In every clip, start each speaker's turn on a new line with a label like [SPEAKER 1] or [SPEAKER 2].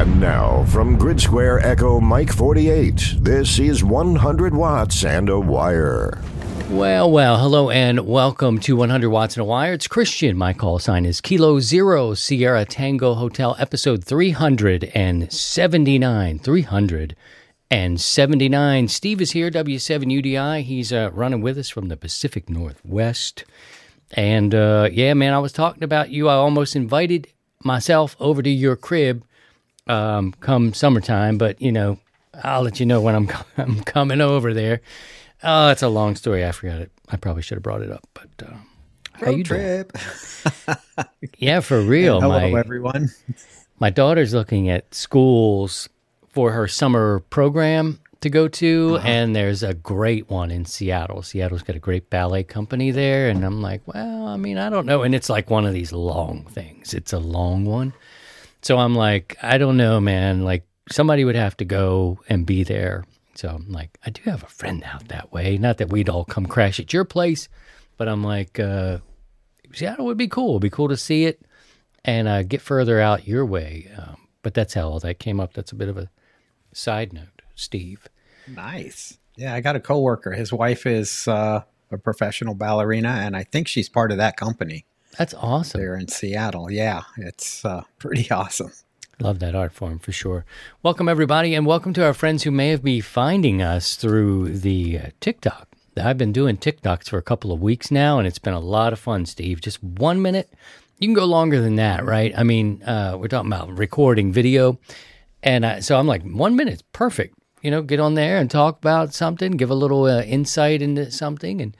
[SPEAKER 1] And now, from Grid Square Echo Mike 48, this is 100 Watts and a Wire.
[SPEAKER 2] Well, well, hello and welcome to 100 Watts and a Wire. It's Christian. My call sign is Kilo Zero Sierra Tango Hotel, episode 379. 379. Steve is here, W7UDI. He's uh, running with us from the Pacific Northwest. And uh, yeah, man, I was talking about you. I almost invited myself over to your crib um, come summertime, but you know, I'll let you know when I'm, I'm coming over there. Oh, it's a long story. I forgot it. I probably should have brought it up, but uh, how you doing?
[SPEAKER 3] trip.
[SPEAKER 2] Yeah, for real.
[SPEAKER 3] Hello,
[SPEAKER 2] my
[SPEAKER 3] everyone.
[SPEAKER 2] my daughter's looking at schools for her summer program to go to, and there's a great one in Seattle. Seattle's got a great ballet company there, and I'm like, well, I mean, I don't know. And it's like one of these long things. It's a long one, so I'm like, I don't know, man. Like somebody would have to go and be there. So I'm like, I do have a friend out that way. Not that we'd all come crash at your place, but I'm like, uh, Seattle would be cool. It'd be cool to see it and uh, get further out your way. Um, but that's how all that came up. That's a bit of a side note, Steve.
[SPEAKER 3] Nice. Yeah, I got a coworker. His wife is uh, a professional ballerina, and I think she's part of that company
[SPEAKER 2] That's awesome.
[SPEAKER 3] there in Seattle. Yeah, it's uh, pretty awesome.
[SPEAKER 2] Love that art form for sure. Welcome, everybody, and welcome to our friends who may have been finding us through the uh, TikTok. I've been doing TikToks for a couple of weeks now, and it's been a lot of fun, Steve. Just one minute. You can go longer than that, right? I mean, uh, we're talking about recording video. And uh, so I'm like, one minute's perfect. You know, get on there and talk about something, give a little uh, insight into something. And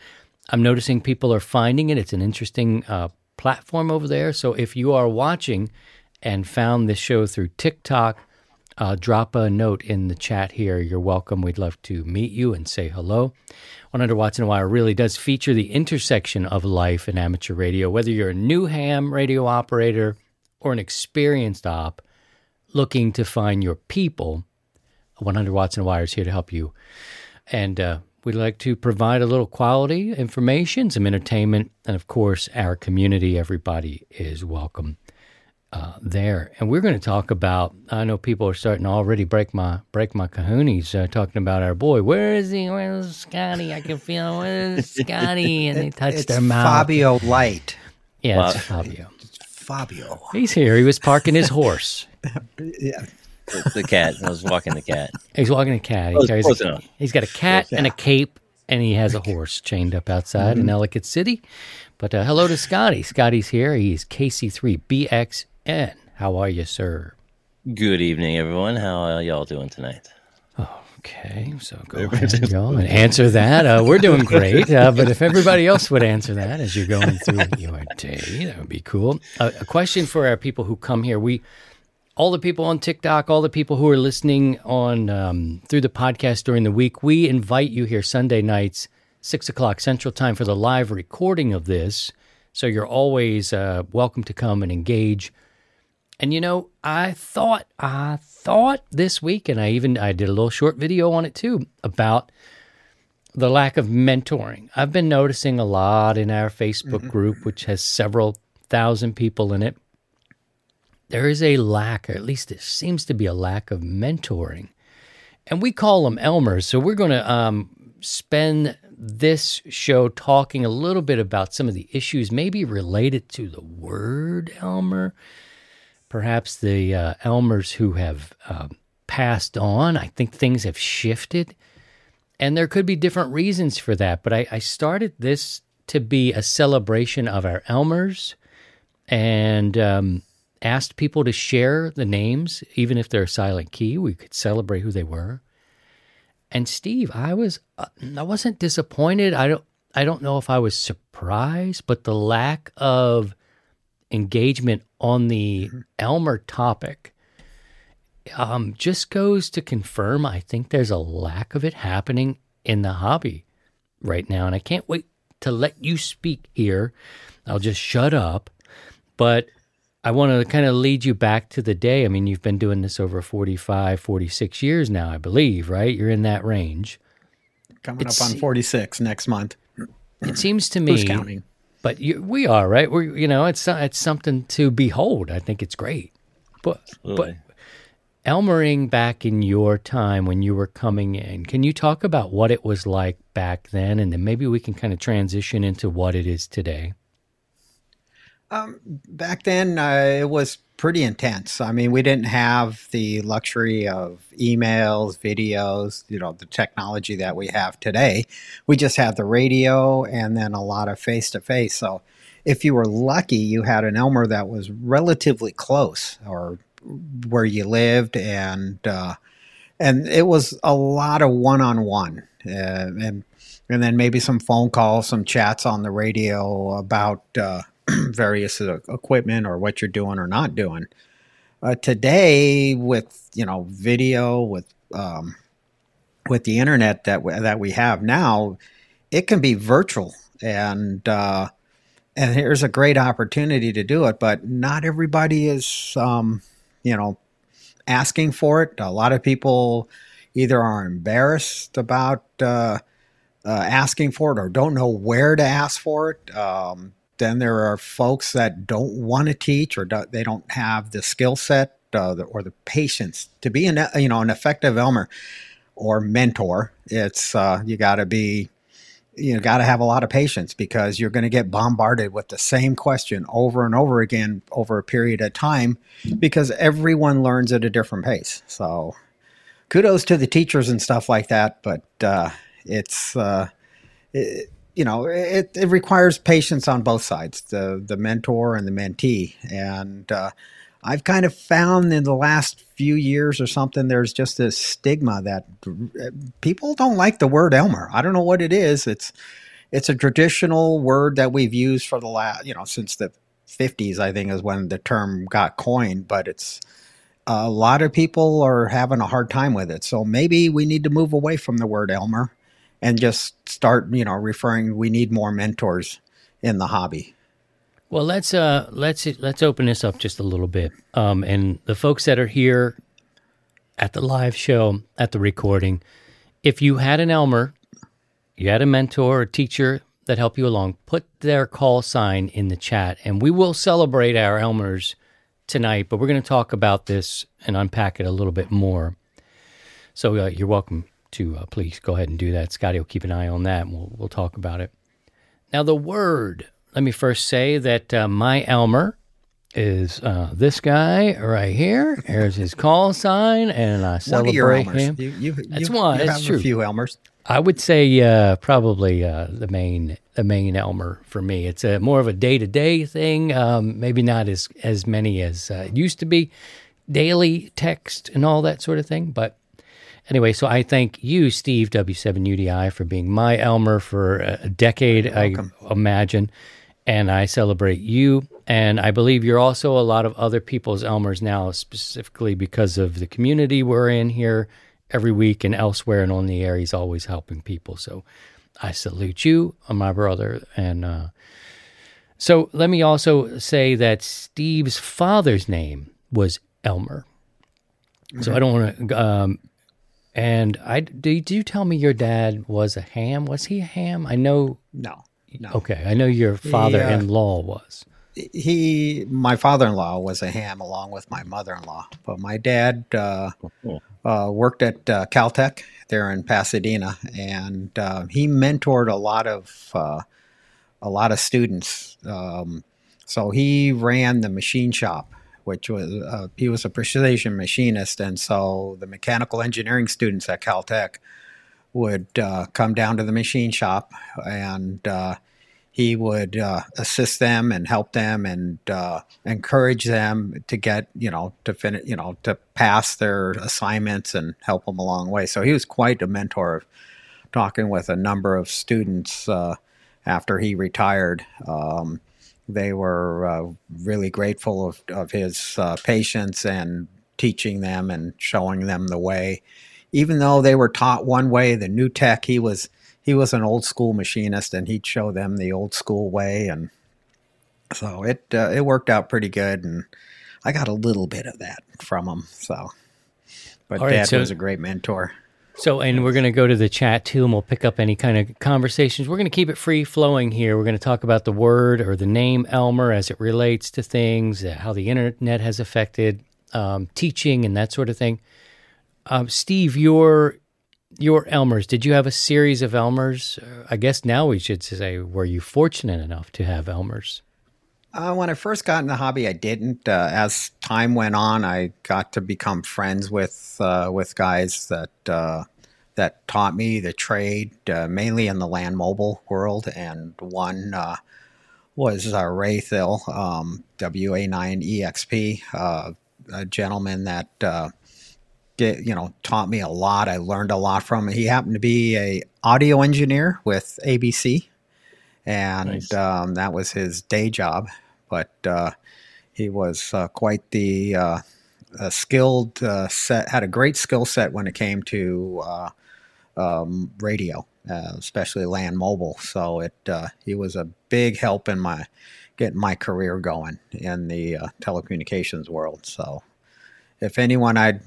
[SPEAKER 2] I'm noticing people are finding it. It's an interesting uh, platform over there. So if you are watching and found this show through TikTok, uh, drop a note in the chat here. You're welcome. We'd love to meet you and say hello. 100 Watts in Wire really does feature the intersection of life and amateur radio. Whether you're a new ham radio operator or an experienced op looking to find your people, 100 Watts in Wire is here to help you. And uh, we'd like to provide a little quality information, some entertainment, and of course, our community. Everybody is welcome uh, there. And we're going to talk about. I know people are starting to already break my break my kahoonies uh, talking about our boy. Where is he? Where's Scotty? I can feel where's Scotty? And they touch
[SPEAKER 3] it's
[SPEAKER 2] their mouth.
[SPEAKER 3] Fabio Light.
[SPEAKER 2] Yeah, it's Fabio.
[SPEAKER 3] Fabio.
[SPEAKER 2] He's here. He was parking his horse.
[SPEAKER 3] Yeah.
[SPEAKER 4] The, the cat. I was walking the cat.
[SPEAKER 2] He's walking a cat. He
[SPEAKER 4] Close-
[SPEAKER 2] carries
[SPEAKER 4] close
[SPEAKER 2] a,
[SPEAKER 4] enough.
[SPEAKER 2] he's got a cat and a cape, and he has a horse chained up outside
[SPEAKER 4] Mm-hmm.
[SPEAKER 2] in Ellicott City. But uh, hello to Scotty. Scotty's here. He's KC3BXN. How are you, sir?
[SPEAKER 4] Good evening, everyone. How are y'all doing tonight?
[SPEAKER 2] Okay, so go ahead, y'all, and answer that. Uh, we're doing great, uh, but if everybody else would answer that as you're going through your day, that would be cool. Uh, a question for our people who come here: We, all the people on TikTok, all the people who are listening on um, through the podcast during the week, we invite you here Sunday nights, six o'clock Central Time, for the live recording of this. So you're always uh, welcome to come and engage. And you know, I thought I thought this week, and I even I did a little short video on it too about the lack of mentoring. I've been noticing a lot in our Facebook group, which has several thousand people in it. There is a lack, or at least there seems to be a lack of mentoring, and we call them Elmers. So we're going to um, spend this show talking a little bit about some of the issues, maybe related to the word Elmer perhaps the uh, Elmers who have um, passed on. I think things have shifted, and there could be different reasons for that. But I, I started this to be a celebration of our Elmers, and um, asked people to share the names, even if they're silent key. We could celebrate who they were. And Steve, I was uh, I wasn't disappointed. I don't I don't know if I was surprised, but the lack of engagement on the Elmer topic um, just goes to confirm I think there's a lack of it happening in the hobby right now. And I can't wait to let you speak here. I'll just shut up. But I want to kind of lead you back to the day. I mean, you've been doing this over 45, 46 years now, I believe, right? You're in that range.
[SPEAKER 3] Coming
[SPEAKER 2] It's-
[SPEAKER 3] up on 46 next month.
[SPEAKER 2] It seems to me.
[SPEAKER 3] Who's
[SPEAKER 2] me
[SPEAKER 3] counting?
[SPEAKER 2] but you, we are right. We're you know it's it's something to behold. I think it's great. But but Elmering back in your time when you were coming in, can you talk about what it was like back then? And then maybe we can kind of transition into what it is today.
[SPEAKER 3] Um, back then, uh, it was pretty intense. I mean, we didn't have the luxury of emails, videos, you know, the technology that we have today. We just had the radio and then a lot of face to face. So, if you were lucky, you had an Elmer that was relatively close or where you lived, and uh, and it was a lot of one on one, and and then maybe some phone calls, some chats on the radio about uh, various equipment or what you're doing or not doing. Uh, today, with you know video, with um, with the internet that w- that we have now, it can be virtual, and uh, and here's a great opportunity to do it. But not everybody is, um, you know, asking for it. A lot of people either are embarrassed about uh, uh, asking for it or don't know where to ask for it. Um, then there are folks that don't want to teach or do, they don't have the skill set uh, or the patience to be an you know an effective Elmer or mentor. It's uh, you got to be you got to have a lot of patience because you're going to get bombarded with the same question over and over again over a period of time because everyone learns at a different pace. So kudos to the teachers and stuff like that, but uh, it's uh, it, you know, it, it requires patience on both sides, the the mentor and the mentee. And uh, I've kind of found in the last few years or something, there's just this stigma that people don't like the word Elmer. I don't know what it is. It's it's a traditional word that we've used for the last, you know, since the 50s. I think is when the term got coined, but it's a lot of people are having a hard time with it. So maybe we need to move away from the word Elmer and just start, you know, referring we need more mentors in the hobby.
[SPEAKER 2] Well, let's uh let's let's open this up just a little bit. Um and the folks that are here at the live show, at the recording, if you had an Elmer, you had a mentor or teacher that helped you along, put their call sign in the chat and we will celebrate our Elmers tonight, but we're going to talk about this and unpack it a little bit more. So uh, you're welcome to uh, please go ahead and do that. Scotty will keep an eye on that and we'll, we'll talk about it. Now, the word, let me first say that uh, my Elmer is uh, this guy right here. Here's his call sign, and I celebrate him.
[SPEAKER 3] You, you,
[SPEAKER 2] That's
[SPEAKER 3] you,
[SPEAKER 2] one.
[SPEAKER 3] Have
[SPEAKER 2] true.
[SPEAKER 3] a few Elmers.
[SPEAKER 2] I would say uh, probably uh, the main the main Elmer for me. It's a more of a day to day thing. Um, maybe not as as many as uh, it used to be, daily text and all that sort of thing. But anyway, so I thank you, Steve W7UDI, for being my Elmer for a decade. I imagine, and I celebrate you. And I believe you're also a lot of other people's Elmers now, specifically because of the community we're in here every week and elsewhere and on the air. He's always helping people. So I salute you, my brother. And uh, so let me also say that Steve's father's name was Elmer. So I don't want to. Um, and I did you tell me your dad was a ham? Was he a ham? I know.
[SPEAKER 3] No, no.
[SPEAKER 2] Okay, I know your father-in-law was.
[SPEAKER 3] He, my father-in-law was a ham along with my mother-in-law, but my dad uh, uh, worked at uh, Caltech there in Pasadena, and uh, he mentored a lot of uh, a lot of students. Um, so he ran the machine shop, which was uh, he was a precision machinist, and so the mechanical engineering students at Caltech would uh, come down to the machine shop, and uh, he would uh, assist them and help them and uh, encourage them to get you know to finish you know to pass their assignments and help them along the way. So he was quite a mentor. of Talking with a number of students uh, after he retired. Um, they were uh, really grateful of, of his uh, patience and teaching them and showing them the way. Even though they were taught one way, the new tech, he was he was an old school machinist, and he'd show them the old school way, and so it uh, it worked out pretty good. And I got a little bit of that from him. So, but
[SPEAKER 2] All right,
[SPEAKER 3] Dad
[SPEAKER 2] so-
[SPEAKER 3] was a great mentor.
[SPEAKER 2] So, and we're going to go to the chat too, and we'll pick up any kind of conversations. We're going to keep it free flowing here. We're going to talk about the word or the name Elmer as it relates to things, uh, how the internet has affected um, teaching and that sort of thing. Um, Steve, your your Elmers, did you have a series of Elmers? Uh, I guess now we should say, were you fortunate enough to have Elmers?
[SPEAKER 3] Uh, when I first got in the hobby, I didn't. Uh, as time went on, I got to become friends with uh, with guys that uh, that taught me the trade, uh, mainly in the land mobile world. And one uh, was Ray Thill, um, WA9EXP, a gentleman that did, you know taught me a lot. I learned a lot from him. He happened to be a audio engineer with ABC and nice. um, that was his day job. But uh, he was uh, quite the uh, skilled uh, set. Had a great skill set when it came to uh, um, radio, uh, especially land mobile. So it he was a big help in my getting my career going in the telecommunications world. So if anyone I'd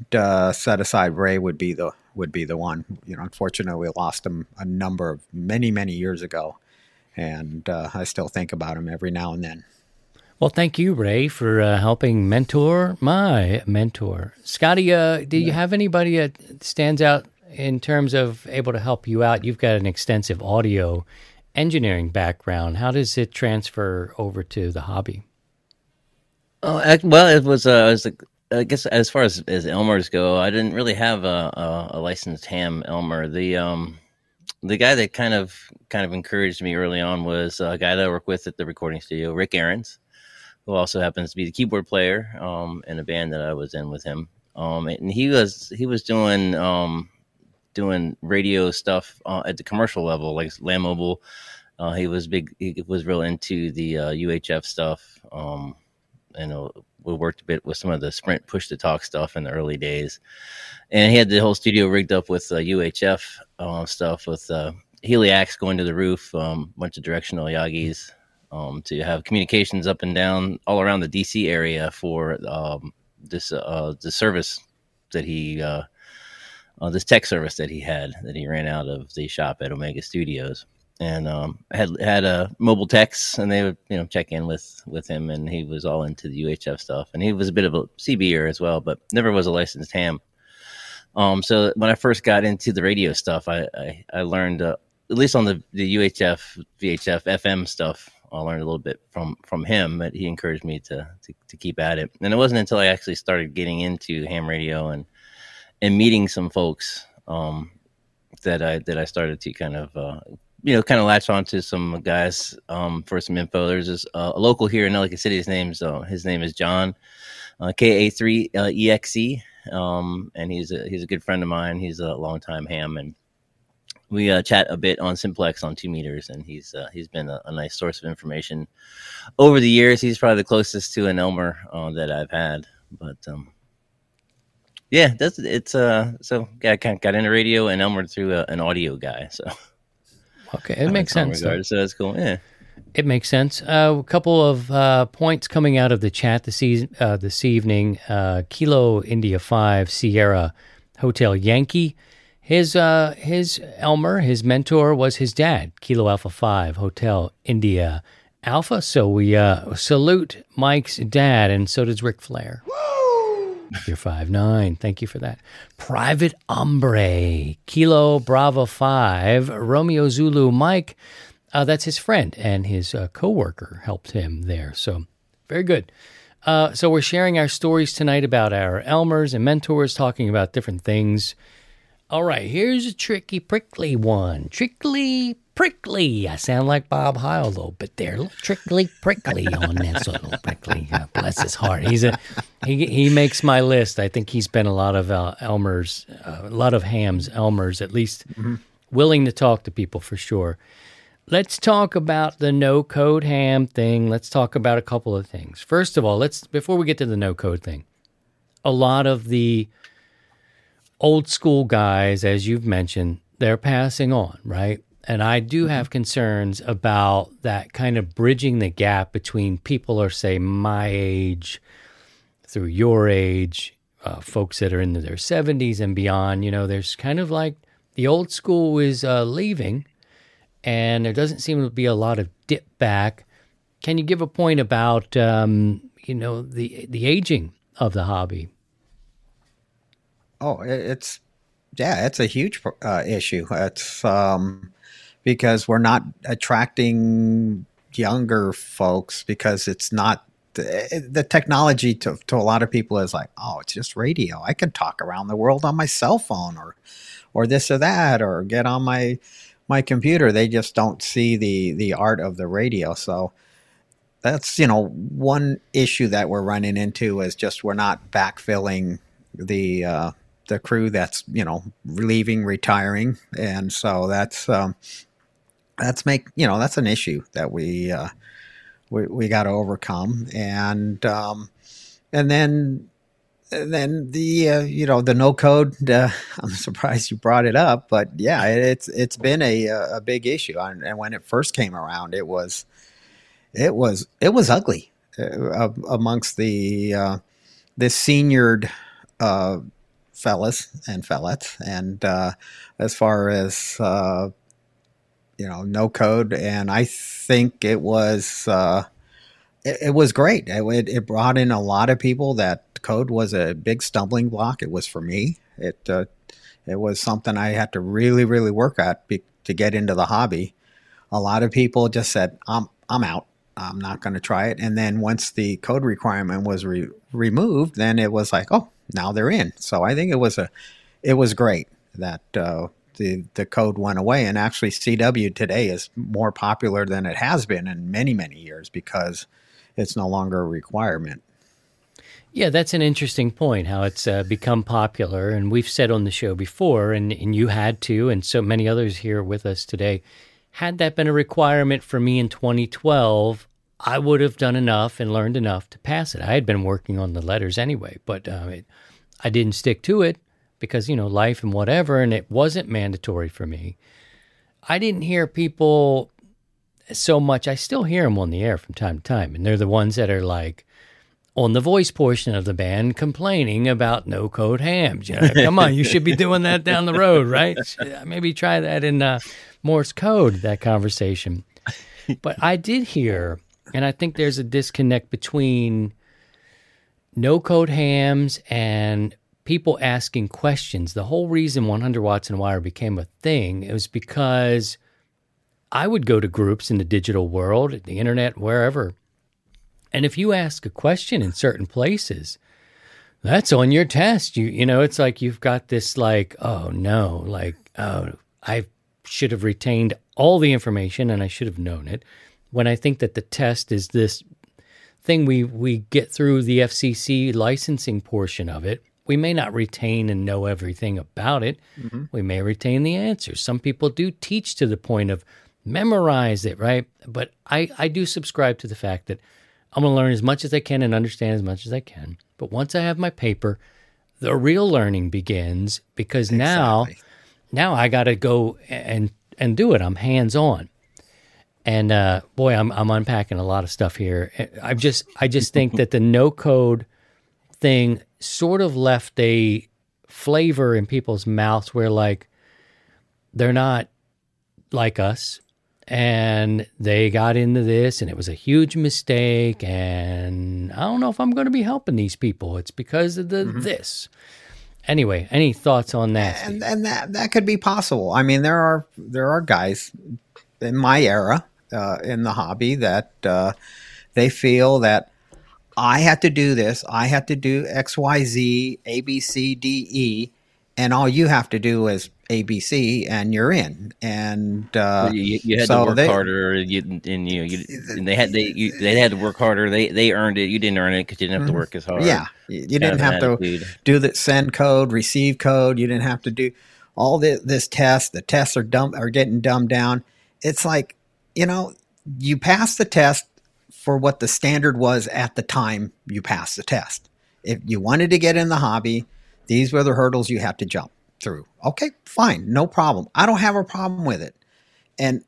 [SPEAKER 3] set aside, Ray would be the would be the one. You know, unfortunately, we lost him a number of many many years ago and uh, I still think about him every now and then.
[SPEAKER 2] Well, thank you, Ray, for uh, helping mentor my mentor. Scotty, uh, do yeah. you have anybody that stands out in terms of able to help you out? You've got an extensive audio engineering background. How does it transfer over to the hobby?
[SPEAKER 4] Oh, well, it was, uh, it was a, I guess as far as, as Elmers go, I didn't really have a, a, a licensed ham Elmer. The um, the guy that kind of kind of encouraged me early on was a guy that I work with at the recording studio, Rick Ahrens, who also happens to be the keyboard player um, in a band that I was in with him. Um, and he was he was doing um, doing radio stuff uh, at the commercial level, like Land Mobile. Uh, he was big. He was real into the uh, UHF stuff. Um, and uh, we worked a bit with some of the Sprint push to talk stuff in the early days. And he had the whole studio rigged up with uh, UHF uh, stuff with uh, Heliax going to the roof, a um, bunch of directional Yagis um, to have communications up and down all around the DC area for um, this uh, the service that he uh, uh, this tech service that he had that he ran out of the shop at Omega Studios and um, had had a mobile techs, and they would you know check in with with him, and he was all into the UHF stuff, and he was a bit of a CBer as well, but never was a licensed ham. Um, so when I first got into the radio stuff, I I, I learned uh, at least on the, the UHF, VHF, FM stuff. I learned a little bit from from him, but he encouraged me to, to to keep at it. And it wasn't until I actually started getting into ham radio and and meeting some folks um, that I that I started to kind of uh, you know kind of latch on to some guys um, for some info. There's this, uh, a local here in Ellicott City. His name's uh, his name is John uh, K A three uh, E X E um, and he's a, he's a good friend of mine. He's a longtime ham, and we uh, chat a bit on Simplex on two meters, and he's uh, he's been a, a, nice source of information over the years. He's probably the closest to an Elmer that I've had, but um, yeah, that's it's uh so yeah, I got into radio and Elmer through an audio guy, so
[SPEAKER 2] okay, it makes sense.
[SPEAKER 4] Regard, so that's cool. Yeah.
[SPEAKER 2] It makes sense. Uh, a couple of uh, points coming out of the chat this, e- uh, this evening. Uh, Kilo India 5 Sierra Hotel Yankee. His, uh, his Elmer, his mentor, was his dad, Kilo Alpha 5 Hotel India Alpha. So we uh, salute Mike's dad, and so does Ric Flair. Woo! You're five nine. Thank you for that. Private Ombre, Kilo Bravo 5, Romeo Zulu Mike. Uh, that's his friend and his uh, coworker helped him there. So very good. Uh, so we're sharing our stories tonight about our Elmers and mentors, talking about different things. All right, here's a tricky, prickly one. Trickly, prickly. I sound like Bob Heil a little bit there. A trickly, prickly on this little prickly. God bless his heart. He's a he. He makes my list. I think he's been a lot of uh, Elmers, uh, a lot of hams, Elmers, at least mm-hmm. willing to talk to people for sure. Let's talk about the no code ham thing. Let's talk about a couple of things. First of all, let's before we get to the no code thing. A lot of the old school guys as you've mentioned, they're passing on, right? And I do mm-hmm. have concerns about that kind of bridging the gap between people are say my age through your age, uh, folks that are in their 70s and beyond, you know, there's kind of like the old school is uh, leaving and there doesn't seem to be a lot of dip back. Can you give a point about um, you know the the aging of the hobby?
[SPEAKER 3] Oh, it's yeah, it's a huge uh, issue. It's um, because we're not attracting younger folks because it's not the, the technology to, to a lot of people is like, oh, it's just radio. I can talk around the world on my cell phone or or this or that or get on my my computer. They just don't see the the art of the radio. So that's you know one issue that we're running into is just we're not backfilling the uh, the crew that's you know leaving, retiring, and so that's um, that's make you know that's an issue that we uh, we, we got to overcome, and um, and then and then the uh, you know the no code. Uh, I'm surprised you brought it up, but yeah, it's it's been a a big issue, and, and when it first came around, it was it was it was ugly uh, amongst the uh, this seniored uh, fellas and fellas, and uh, as far as you know, no code, and I think it was uh, it, it, was great. It, it, brought in a lot of people. That code was a big stumbling block. It was for me. It uh, it was something I had to really really work at be, to get into the hobby. A lot of people just said, "I'm I'm out. I'm not going to try it." And then once the code requirement was re- removed, then it was like, "Oh, now they're in." So I think it was a it was great that uh, the the code went away, and actually CW today is more popular than it has been in many many years because it's no longer a requirement.
[SPEAKER 2] Yeah, that's an interesting point. How it's uh, become popular, and we've said on the show before, and and you had to, and so many others here with us today. Had that been a requirement for me in 2012, I would have done enough and learned enough to pass it. I had been working on the letters anyway, but uh, it, I didn't stick to it because, you know, life and whatever, and it wasn't mandatory for me. I didn't hear people so much. I still hear them on the air from time to time, and they're the ones that are like on the voice portion of the band complaining about no code hams. You know, come on, you should be doing that down the road, right? Maybe try that in uh, Morse code, that conversation. But I did hear, and I think there's a disconnect between no code hams and people asking questions. The whole reason 100 Watts and Wire became a thing was because I would go to groups in the digital world, the internet, wherever. And if you ask a question in certain places, that's on your test. You you know, it's like you've got this like, oh no, like oh, I should have retained all the information and I should have known it. When I think that the test is this thing we we get through the FCC licensing portion of it, we may not retain and know everything about it. Mm-hmm. We may retain the answers. Some people do teach to the point of memorize it, right? But I, I do subscribe to the fact that I'm going to learn as much as I can and understand as much as I can. But once I have my paper, the real learning begins because exactly. now now I got to go and and do it. I'm hands on. And uh, boy, I'm I'm unpacking a lot of stuff here. I just I just think that the no code thing sort of left a flavor in people's mouths where like they're not like us. And they got into this and it was a huge mistake. And i don't know if i'm going to be helping these people. It's because of the mm-hmm. this. Anyway any thoughts on that
[SPEAKER 3] and, and, that that could be possible. I mean there are there are guys in my era uh, in the hobby that uh, they feel that I had to do this. I had to do X, Y, Z, A, B, C, D, E, and all you have to do is A, B, C, and you're in. And uh,
[SPEAKER 4] you, you, had so to work they, harder, and, you, and you, you and they had they you, they had to work harder. They they earned it. You didn't earn it because you didn't have to mm-hmm. work as hard.
[SPEAKER 3] Yeah, you, didn't have to do the send code, receive code. You didn't have to do all this, this test. The tests are dumb are getting dumbed down. It's like you know you pass the test for what the standard was at the time you passed the test. If you wanted to get in the hobby, these were the hurdles you had to jump through. Okay, fine, no problem. I don't have a problem with it. And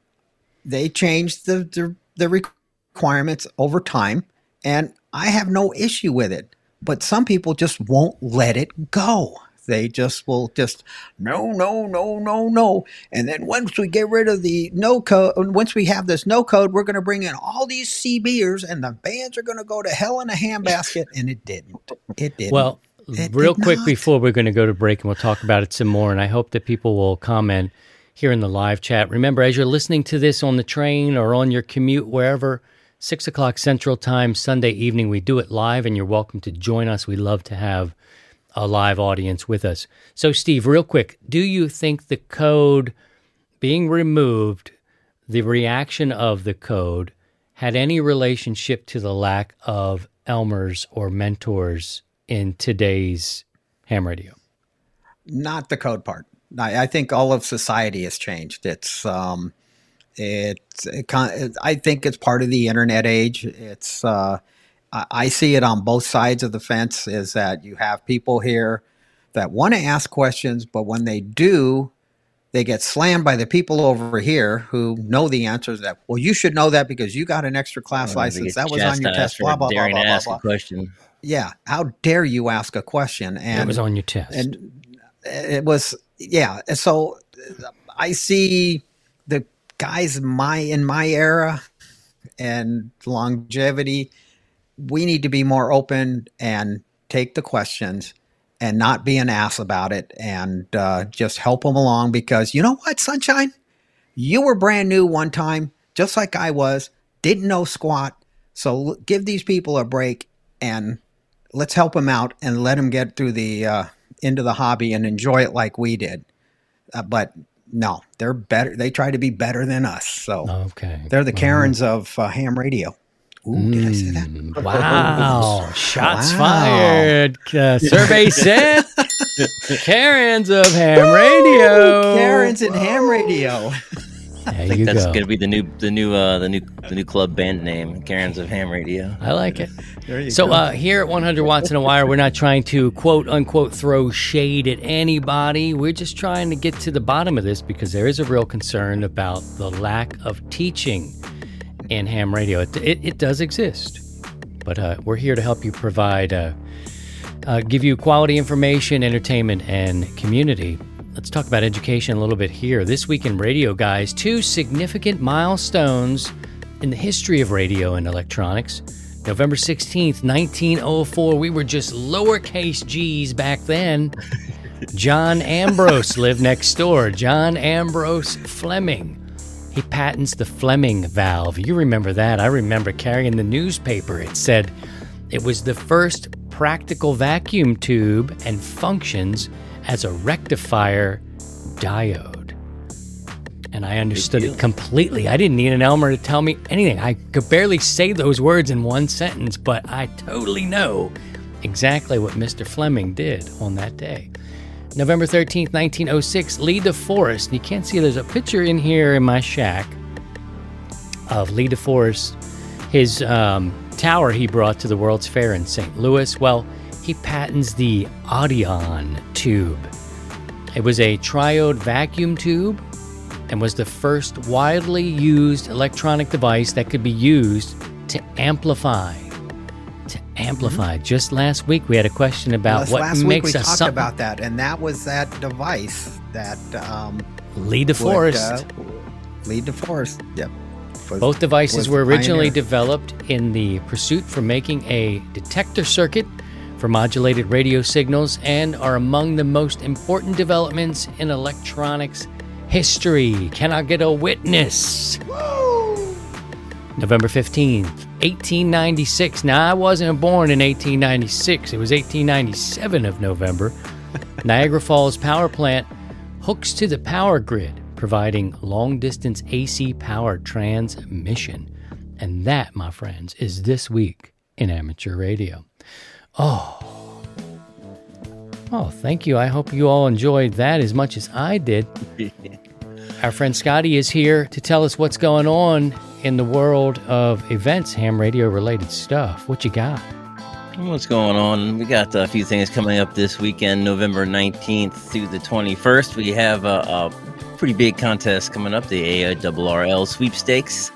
[SPEAKER 3] they changed the, the, the requirements over time, and I have no issue with it. But some people just won't let it go. They just will just no, no, no, no, no. And then once we get rid of the no code, once we have this no code, we're going to bring in all these CBers and the bands are going to go to hell in a handbasket. And it didn't. It didn't.
[SPEAKER 2] Well,
[SPEAKER 3] It
[SPEAKER 2] real quick
[SPEAKER 3] not.
[SPEAKER 2] before we're going to go to break and we'll talk about it some more. And I hope that people will comment here in the live chat. Remember, as you're listening to this on the train or on your commute, wherever, six o'clock Central Time, Sunday evening, we do it live, and you're welcome to join us. We love to have a live audience with us. So, Steve, real quick, do you think the code being removed, the reaction of the code, had any relationship to the lack of Elmers or mentors in today's ham radio?
[SPEAKER 3] not the code part. I, I think all of society has changed. It's um, it's it, I think it's part of the internet age. It's uh, I, I see it on both sides of the fence. Is that you have people here that want to ask questions, but when they do, they get slammed by the people over here who know the answers. That well, you should know that because you got an extra class license. That was on your test. Blah blah blah blah blah. blah.
[SPEAKER 4] question.
[SPEAKER 3] Yeah, how dare you ask a question?
[SPEAKER 2] it
[SPEAKER 3] And
[SPEAKER 2] was on your test.
[SPEAKER 3] and it was yeah so i see the guys my in my era and longevity we need to be more open and take the questions and not be an ass about it and uh, just help them along because you know what sunshine you were brand new one time just like i was didn't know squat so give these people a break and let's help them out and let them get through the uh, into the hobby and enjoy it like we did. Uh, but no, they're better. They try to be better than us. So
[SPEAKER 2] okay.
[SPEAKER 3] they're the Karens of uh, ham radio. Ooh, did I say that?
[SPEAKER 2] Mm, Wow. Shots
[SPEAKER 3] Wow.
[SPEAKER 2] fired. Uh, survey said Karens of ham radio.
[SPEAKER 3] Karens and ham radio.
[SPEAKER 2] There
[SPEAKER 4] I think
[SPEAKER 2] you
[SPEAKER 4] that's
[SPEAKER 2] go.
[SPEAKER 4] gonna be the new the new uh the new the new club band name, Karens of Ham Radio.
[SPEAKER 2] I like it.
[SPEAKER 3] There you
[SPEAKER 2] So
[SPEAKER 3] go.
[SPEAKER 2] uh, here at 100 Watts in a Wire, we're not trying to quote unquote throw shade at anybody. We're just trying to get to the bottom of this because there is a real concern about the lack of teaching in ham radio. It, it, it does exist, but uh, we're here to help you provide, uh, uh, give you quality information, entertainment, and community. Let's talk about education a little bit here. This week in radio, guys, two significant milestones in the history of radio and electronics. November 16th, 1904, we were just lowercase g's back then. John Ambrose lived next door. John Ambrose Fleming. He patents the Fleming valve. You remember that. I remember carrying the newspaper. It said it was the first practical vacuum tube and functions as a rectifier diode. And I understood it completely. I didn't need an Elmer to tell me anything. I could barely say those words in one sentence, but I totally know exactly what Mr. Fleming did on that day. November 13th, 1906, Lee DeForest. You can't see there's a picture in here in my shack of Lee DeForest, his um, tower he brought to the World's Fair in St. Louis. Well, he patents the Audion tube. It was a triode vacuum tube and was the first widely used electronic device that could be used to amplify. To amplify. Just last week, we had a question about
[SPEAKER 3] Last-
[SPEAKER 2] what
[SPEAKER 3] last week
[SPEAKER 2] makes
[SPEAKER 3] we
[SPEAKER 2] a
[SPEAKER 3] talked
[SPEAKER 2] something.
[SPEAKER 3] about that, and that was that device that um,
[SPEAKER 2] Lee
[SPEAKER 3] would,
[SPEAKER 2] DeForest.
[SPEAKER 3] uh, lead to forest. Yep. Was-
[SPEAKER 2] Both devices were originally
[SPEAKER 3] pioneer.
[SPEAKER 2] developed in the pursuit for making a detector circuit for modulated radio signals and are among the most important developments in electronics history. Can I get a witness? November 15th, 1896. Now, I wasn't born in 1896, it was 1897 of November. Niagara Falls Power Plant hooks to the power grid, providing long distance AC power transmission. And that, my friends, is this week in amateur radio. Oh. Oh, thank you. I hope you all enjoyed that as much as I did. Our friend Scotty is here to tell us what's going on in the world of events, ham radio related stuff. What you got?
[SPEAKER 4] What's going on? We got a few things coming up this weekend, November 19th through the 21st. We have a, a pretty big contest coming up, the ARRL Sweepstakes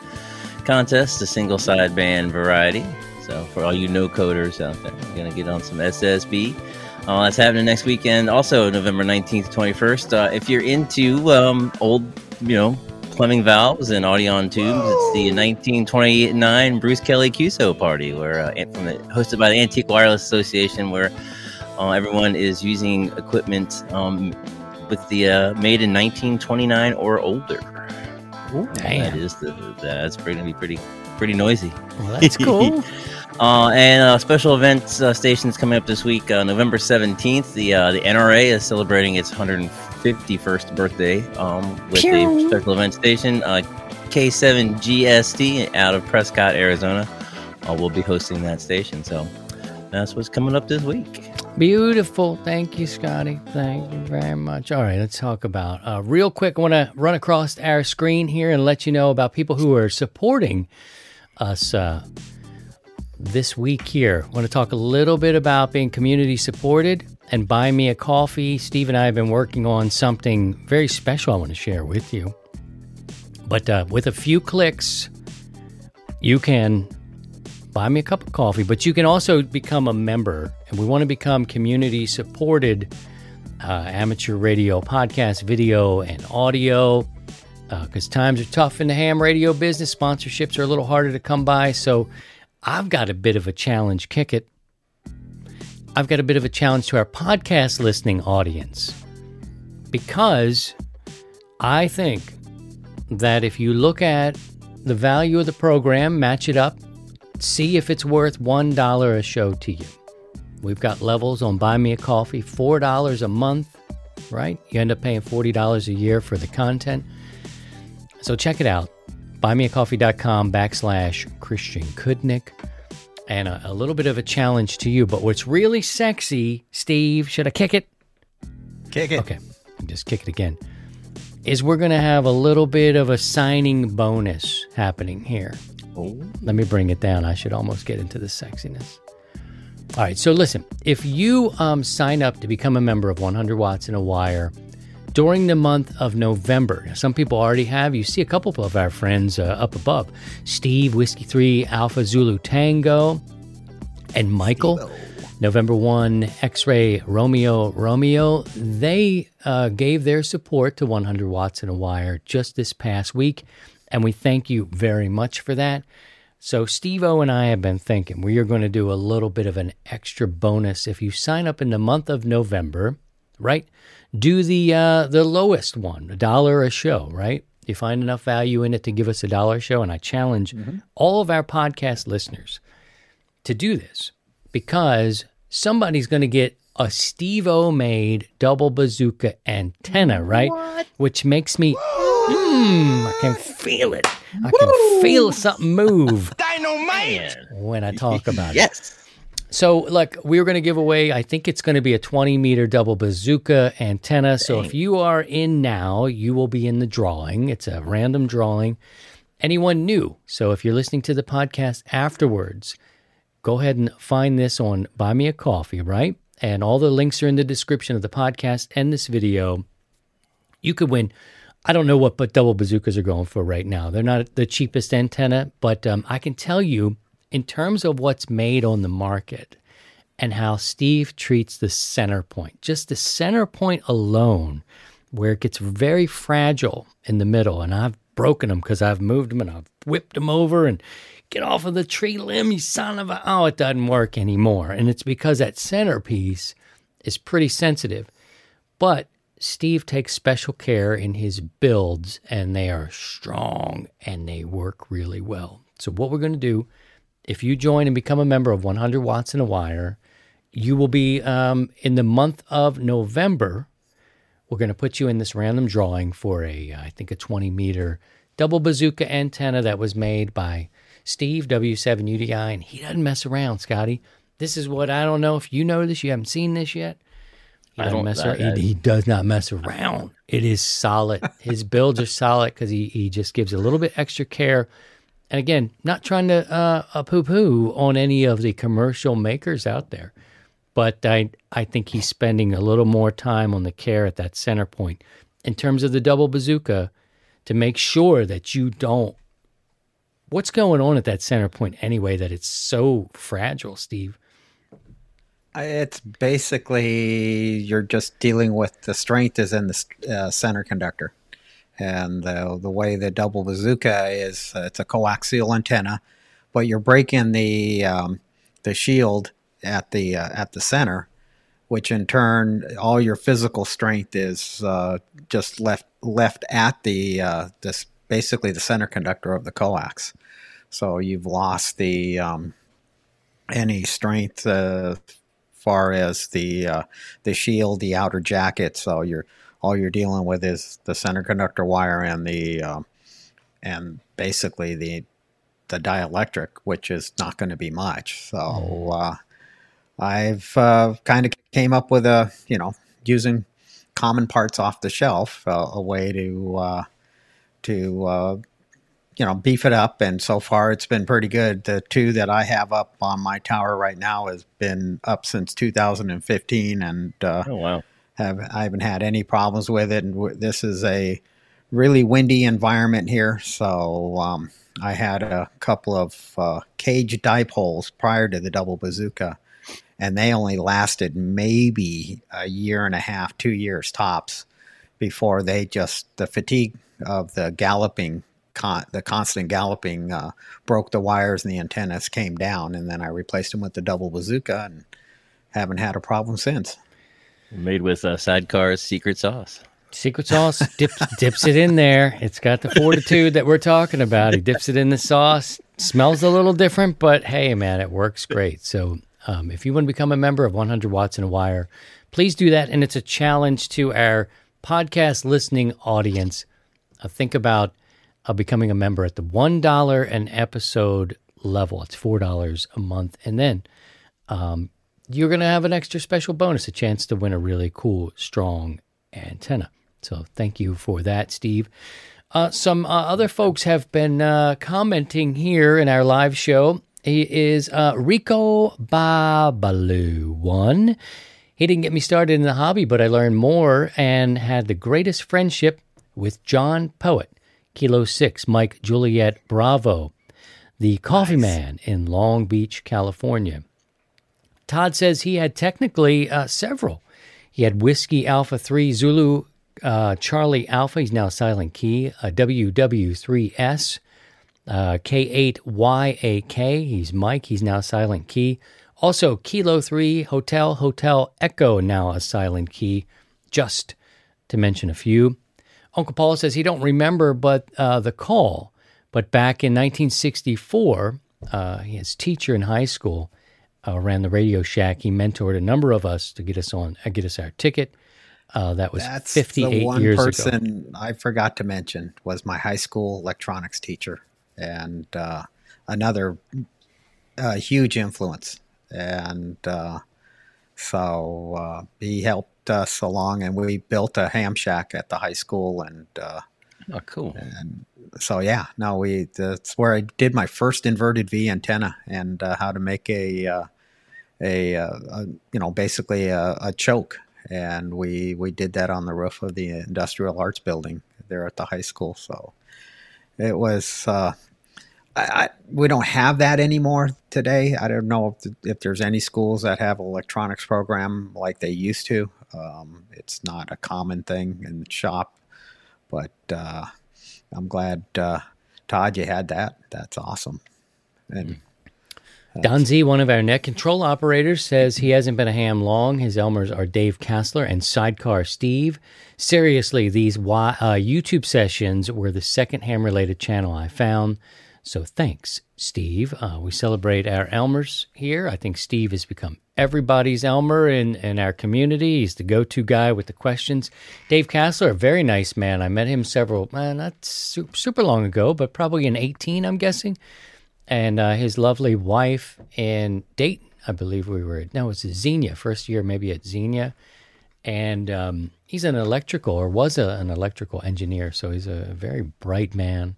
[SPEAKER 4] contest, the single sideband variety. So, for all you no coders out there, you're going to get on some SSB. Uh, that's happening next weekend, also November 19th, 21st. Uh, if you're into um, old, you know, Fleming valves and Audion tubes, it's the 1929 Bruce Kelly QSO party, where uh, from the, hosted by the Antique Wireless Association, where uh, everyone is using equipment um, with the uh, made in 1929 or older.
[SPEAKER 2] Ooh,
[SPEAKER 4] That is the that's going to be pretty pretty noisy.
[SPEAKER 2] Well, that's cool.
[SPEAKER 4] Uh, and uh, special events uh, stations coming up this week. Uh, November seventeenth, the uh, the NRA is celebrating its 151st birthday um, with
[SPEAKER 2] Pew.
[SPEAKER 4] a special event station. Uh, K7GST out of Prescott, Arizona, uh, will be hosting that station. So that's what's coming up this week.
[SPEAKER 2] Beautiful. Thank you, Scotty. Thank you very much. All right, let's talk about uh, real quick. I want to run across our screen here and let you know about people who are supporting us uh, this week here. I want to talk a little bit about being community supported and buy me a coffee. Steve and I have been working on something very special I want to share with you. But uh, with a few clicks, you can buy me a cup of coffee, but you can also become a member. And we want to become community supported uh, amateur radio, podcast, video, and audio. Because times are tough in the ham radio business. Sponsorships are a little harder to come by. So I've got a bit of a challenge. Kick it. I've got a bit of a challenge to our podcast listening audience because I think that if you look at the value of the program, match it up, see if it's worth $1 a show to you. We've got levels on Buy Me a Coffee, $4 a month, right? You end up paying $40 a year for the content. So check it out. Buymeacoffee.com backslash Christian Cudnik. And a, little bit of a challenge to you. But what's really sexy, Steve, should I kick it?
[SPEAKER 3] Kick it.
[SPEAKER 2] Okay, just kick it again. Is we're going to have a little bit of a signing bonus happening here. Let me bring it down. I should almost get into the sexiness. All right, so listen, if you um, sign up to become a member of 100 Watts in a Wire during the month of November, some people already have. You see a couple of our friends uh, up above Steve, Whiskey 3, Alpha Zulu Tango, and Michael. November 1, X Ray Romeo Romeo, they uh, gave their support to 100 Watts in a Wire just this past week, and we thank you very much for that. So, Steve O and I have been thinking we are going to do a little bit of an extra bonus if you sign up in the month of November, right? Do the uh, the lowest one, a dollar a show, right? You find enough value in it to give us a dollar a show, and I challenge all of our podcast listeners to do this because somebody's going to get a Steve O made double bazooka antenna, right? Which makes me, mm, I can feel it. I can feel something move when I talk about it.
[SPEAKER 4] Yes.
[SPEAKER 2] So, look, we are going to give away, I think it's going to be a 20 meter double bazooka antenna. So, if you are in now, you will be in the drawing. It's a random drawing. Anyone new. So, if you're listening to the podcast afterwards, go ahead and find this on Buy Me a Coffee, right? And all the links are in the description of the podcast and this video. You could win. I don't know what but double bazookas are going for right now. They're not the cheapest antenna, but um, I can tell you in terms of what's made on the market and how Steve treats the center point, just the center point alone, where it gets very fragile in the middle. And I've broken them because I've moved them and I've whipped them over and get off of the tree limb, you son of a. Oh, it doesn't work anymore. And it's because that centerpiece is pretty sensitive. But Steve takes special care in his builds, and they are strong and they work really well. So, what we're going to do, if you join and become a member of 100 Watts in a Wire, you will be um, in the month of November. We're going to put you in this random drawing for a, I think, a 20 meter double bazooka antenna that was made by Steve W7UDI, and he doesn't mess around, Scotty. This is what I don't know if you know this. You haven't seen this yet. He
[SPEAKER 4] I don't-
[SPEAKER 2] mess around. He, he does not mess around. It is solid. His builds are solid because he, he just gives a little bit extra care. And again, not trying to uh, uh, poo poo on any of the commercial makers out there, but I I think he's spending a little more time on the care at that center point in terms of the double bazooka to make sure that you don't. What's going on at that center point anyway that it's so fragile, Steve?
[SPEAKER 3] It's basically you're just dealing with the strength is in the uh, center conductor, and the the way the double bazooka is, uh, it's a coaxial antenna, but you're breaking the um, the shield at the uh, at the center, which in turn all your physical strength is uh, just left left at the uh, this basically the center conductor of the coax. So you've lost the um, any strength uh, far as the uh, the shield, the outer jacket. So you're all you're dealing with is the center conductor wire and the um, and basically the the dielectric, which is not going to be much. So mm-hmm. uh, I've uh, kind of came up with a you know using common parts off the shelf, uh, a way to uh, to uh, you know beef it up and so far it's been pretty good the two that i have up on my tower right now has been up since 2015 and uh,
[SPEAKER 4] oh wow
[SPEAKER 3] have i haven't had any problems with it and w- this is a really windy environment here so um, i had a couple of uh, cage dipoles prior to the double bazooka and they only lasted maybe a year and a half two years tops before they just the fatigue of the galloping con- the constant galloping uh, broke the wires and the antennas came down, and then I replaced them with the double bazooka and haven't had a problem since.
[SPEAKER 4] Made with uh, Sidecar's secret sauce.
[SPEAKER 2] Secret sauce dips dips it in there. It's got the fortitude that we're talking about. He dips it in the sauce. Smells a little different, but hey, man, it works great. So, um, if you want to become a member of 100 Watts and a Wire, please do that. And it's a challenge to our podcast listening audience. Uh, think about of becoming a member at the $1 an episode level. It's $4 a month. And then um, you're going to have an extra special bonus, a chance to win a really cool, strong antenna. So thank you for that, Steve. Uh, some uh, other folks have been uh, commenting here in our live show. He is uh, Rico Babalu one. He didn't get me started in the hobby, but I learned more and had the greatest friendship with John Poet. Kilo 6, Mike Juliet Bravo, the Coffee nice. Man in Long Beach, California. Todd says he had technically uh, several. He had Whiskey Alpha 3 Zulu uh, Charlie Alpha, he's now silent key, a WW3S, uh, K8YAK, he's Mike, he's now silent key. Also, Kilo 3 Hotel Hotel Echo, now a silent key, just to mention a few. Uncle Paul says he don't remember, but uh, the call. But back in 1964, uh, his teacher in high school uh, ran the Radio Shack. He mentored a number of us to get us on, uh, get us our ticket. Uh, that was That's 58
[SPEAKER 3] the one
[SPEAKER 2] years
[SPEAKER 3] person
[SPEAKER 2] ago.
[SPEAKER 3] I forgot to mention was my high school electronics teacher, and uh, another huge influence. And so he helped us along, and we built a ham shack at the high school. And uh,
[SPEAKER 4] oh, cool.
[SPEAKER 3] And so yeah, no, we that's where I did my first inverted V antenna and uh, how to make a, uh, a, uh, a, you know basically a, a, choke. And we we did that on the roof of the industrial arts building there at the high school. So it was uh, I, I, we don't have that anymore today. I don't know if, if, there's any schools that have electronics program like they used to. Um, it's not a common thing in the shop, but uh, I'm glad uh, Todd you had that. That's awesome. And
[SPEAKER 2] mm. Don Z, one of our net control operators, says he hasn't been a ham long. His Elmers are Dave Kassler and Sidecar Steve. Seriously, these uh, YouTube sessions were the second ham related channel I found. So thanks, Steve. Uh, we celebrate our Elmers here. I think Steve has become everybody's Elmer in, in our community. He's the go to guy with the questions. Dave Kassler, a very nice man. I met him several, uh, not super, long ago, but probably in 18, I'm guessing. And uh, his lovely wife in Dayton, I believe we were at, no, it's Xenia, first year maybe at Xenia. And um, he's an electrical or was a, an electrical engineer. So he's a very bright man.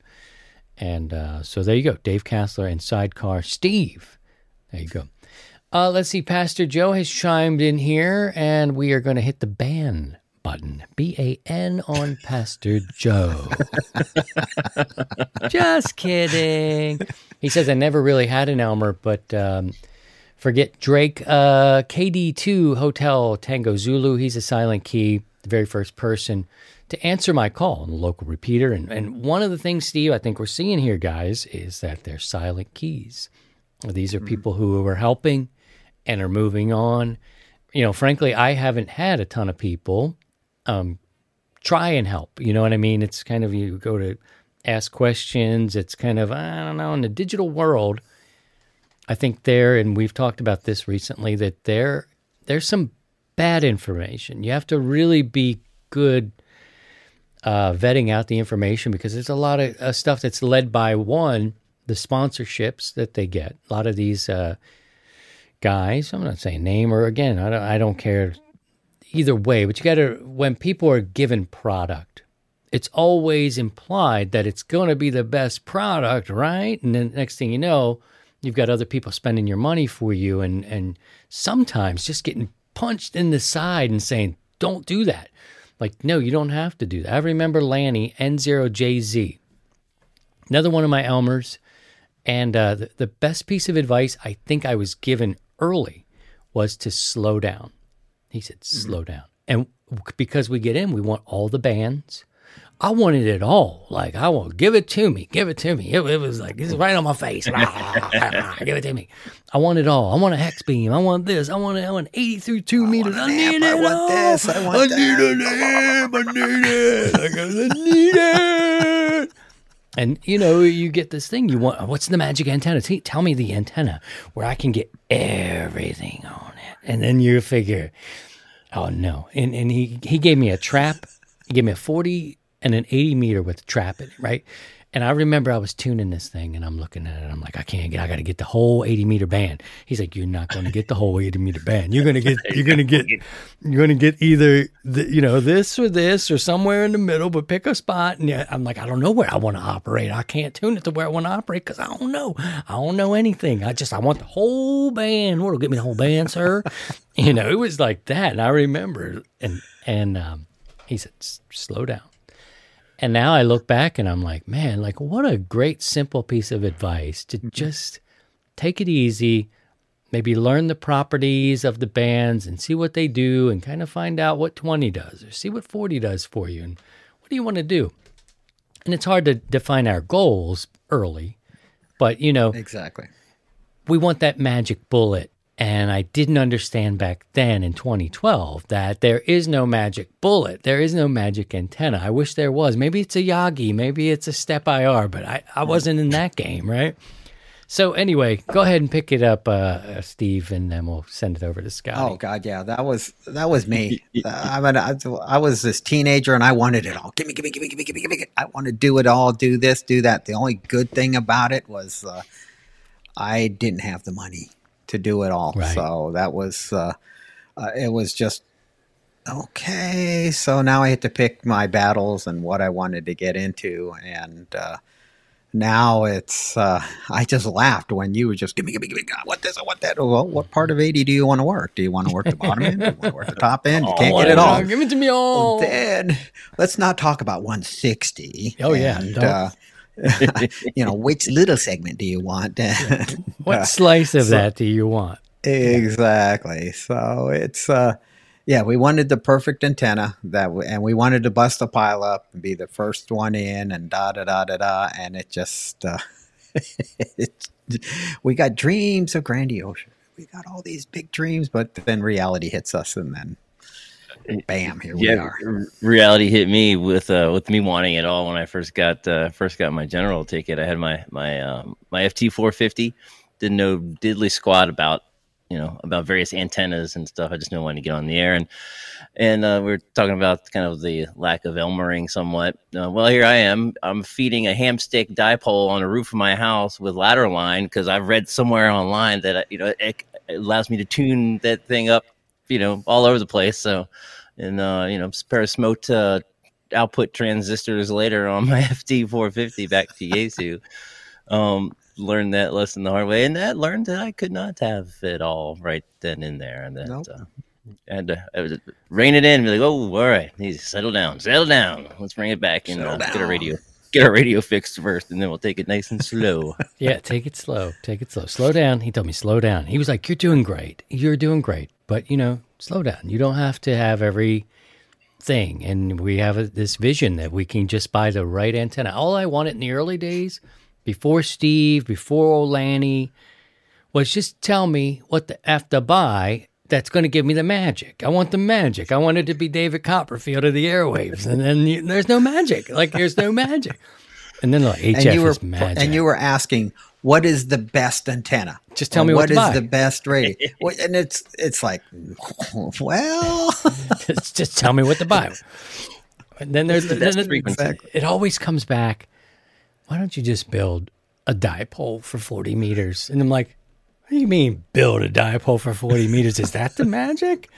[SPEAKER 2] And uh, so there you go, Dave Kassler and Sidecar Steve. There you go. Uh, let's see, Pastor Joe has chimed in here, and we are going to hit the ban button. B A N on Pastor Joe. Just kidding. He says, I never really had an Elmer, but um, Forget Drake. Uh, KD2 Hotel Tango Zulu. He's a silent key, the very first person to answer my call on the local repeater. And, and one of the things, Steve, I think we're seeing here, guys, is that they're silent keys. These are mm-hmm. people who are helping and are moving on. You know, frankly, I haven't had a ton of people um, try and help. You know what I mean? It's kind of you go to ask questions. It's kind of, I don't know, in the digital world I think there, and we've talked about this recently, that there there's some bad information. You have to really be good uh, vetting out the information because there's a lot of uh, stuff that's led by one the sponsorships that they get. A lot of these uh, guys, I'm not saying name or again, I don't, I don't care either way, but you got to when people are given product, it's always implied that it's going to be the best product, right? And then next thing you know, You've got other people spending your money for you, and and sometimes just getting punched in the side and saying, "Don't do that." Like, no, you don't have to do that. I remember Lanny N0JZ, another one of my Elmers, and uh, the, the best piece of advice I think I was given early was to slow down. He said, mm-hmm. "Slow mm-hmm. down," and because we get in, we want all the bands I wanted it all. Like I want, give it to me, give it to me. It, it was like this is right on my face. give it to me. I want it all. I want a hex beam. I want this. I want. I want eighty through two I meters. I need it. I want all. this. I want I that. need an amp. I need it. I need it. And you know, you get this thing. You want what's the magic antenna? Tell me the antenna where I can get everything on it, and then you figure, oh no. And and he he gave me a trap. He gave me a forty and an 80 meter with a trap in it, right? And I remember I was tuning this thing and I'm looking at it. I'm like, I can't get, I got to get the whole 80 meter band. He's like, you're not going to get the whole 80 meter band. You're going to get, you're going to get, you're going to get either, the, you know, this or this or somewhere in the middle, but pick a spot. And I'm like, I don't know where I want to operate. I can't tune it to where I want to operate because I don't know. I don't know anything. I just, I want the whole band. What'll get me the whole band, sir? you know, it was like that. And I remember, and, and, um, he said, slow down and now I look back and I'm like, man, like what a great simple piece of advice to mm-hmm. just take it easy, maybe learn the properties of the bands and see what they do and kind of find out what 20 does or see what 40 does for you and what do you want to do? And it's hard to define our goals early, but you know,
[SPEAKER 3] exactly.
[SPEAKER 2] We want that magic bullet and I didn't understand back then in 2012 that there is no magic bullet. There is no magic antenna. I wish there was. Maybe it's a Yagi. Maybe it's a SteppIR, but I, I wasn't in that game, right? So anyway, go ahead and pick it up, uh, Steve, and then we'll send it over to Scott.
[SPEAKER 3] Oh God, yeah, that was that was me. uh, I mean, I, I, was this teenager, and I wanted it all. Give me, give me, give me, give me, give me, give me. I want to do it all, do this, do that. The only good thing about it was uh, I didn't have the money to do it all. Right. So that was uh, uh, it was just okay. So now I had to pick my battles and what I wanted to get into, and uh, now it's uh, I just laughed when you were just give me, give me, give me, I want this, I want that. Well, what part of eighty do you want to work? Do you want to work the bottom end? Do you want to work the top end? You can't oh, get it all.
[SPEAKER 2] Give it to me all.
[SPEAKER 3] Then let's not talk about one sixty.
[SPEAKER 2] Oh yeah. And, uh,
[SPEAKER 3] you know, which little segment do you want?
[SPEAKER 2] what slice of so, that do you want?
[SPEAKER 3] Exactly. So it's uh yeah, we wanted the perfect antenna that, w- and we wanted to bust the pile up and be the first one in, and da da da da da, and it just uh, it, we got dreams of grandiose. We got all these big dreams, but then reality hits us, and then bam, here yeah, we are.
[SPEAKER 4] Reality hit me with uh, with me wanting it all when I first got uh, first got my general ticket. I had my my um, my FT 450. Didn't know diddly squat about you know about various antennas and stuff. I just knew I wanted to get on the air and and uh, we are talking about kind of the lack of Elmering somewhat. Uh, well, here I am. I'm feeding a ham stick dipole on the roof of my house with ladder line because I've read somewhere online that you know it, it allows me to tune that thing up you know all over the place. So, and uh, you know, a pair of smoked uh, output transistors later on my FT 450 back to Yaesu. um, learned that lesson the hard way, and that learned that I could not have it all right then and there, and that. Nope. Uh, and uh, I was rein it in, be like, "Oh, all right, settle down, settle down. Let's bring it back and uh, get a radio." Get our radio fixed first, and then we'll take it nice and slow.
[SPEAKER 2] yeah, take it slow. Take it slow. Slow down. He told me slow down. He was like, "You're doing great. You're doing great, but you know, slow down. You don't have to have every thing." And we have a, this vision that we can just buy the right antenna. All I wanted in the early days, before Steve, before old Lanny, was just tell me what the f to buy that's going to give me the magic. I want the magic. I want it to be David Copperfield of the airwaves, and then you, there's no magic. Like there's no magic. And then like HF
[SPEAKER 3] and you were
[SPEAKER 2] is magic.
[SPEAKER 3] and you were asking what is the best antenna?
[SPEAKER 2] Just tell
[SPEAKER 3] Or
[SPEAKER 2] me what
[SPEAKER 3] what
[SPEAKER 2] to
[SPEAKER 3] is
[SPEAKER 2] buy.
[SPEAKER 3] the best radio. And it's it's like, well,
[SPEAKER 2] just, just tell me what to buy. And then there's
[SPEAKER 4] the
[SPEAKER 2] then
[SPEAKER 4] best
[SPEAKER 2] it,
[SPEAKER 4] frequency?
[SPEAKER 2] it always comes back. Why don't you just build a dipole for 40 meters? And I'm like, what do you mean build a dipole for 40 meters? Is that the magic?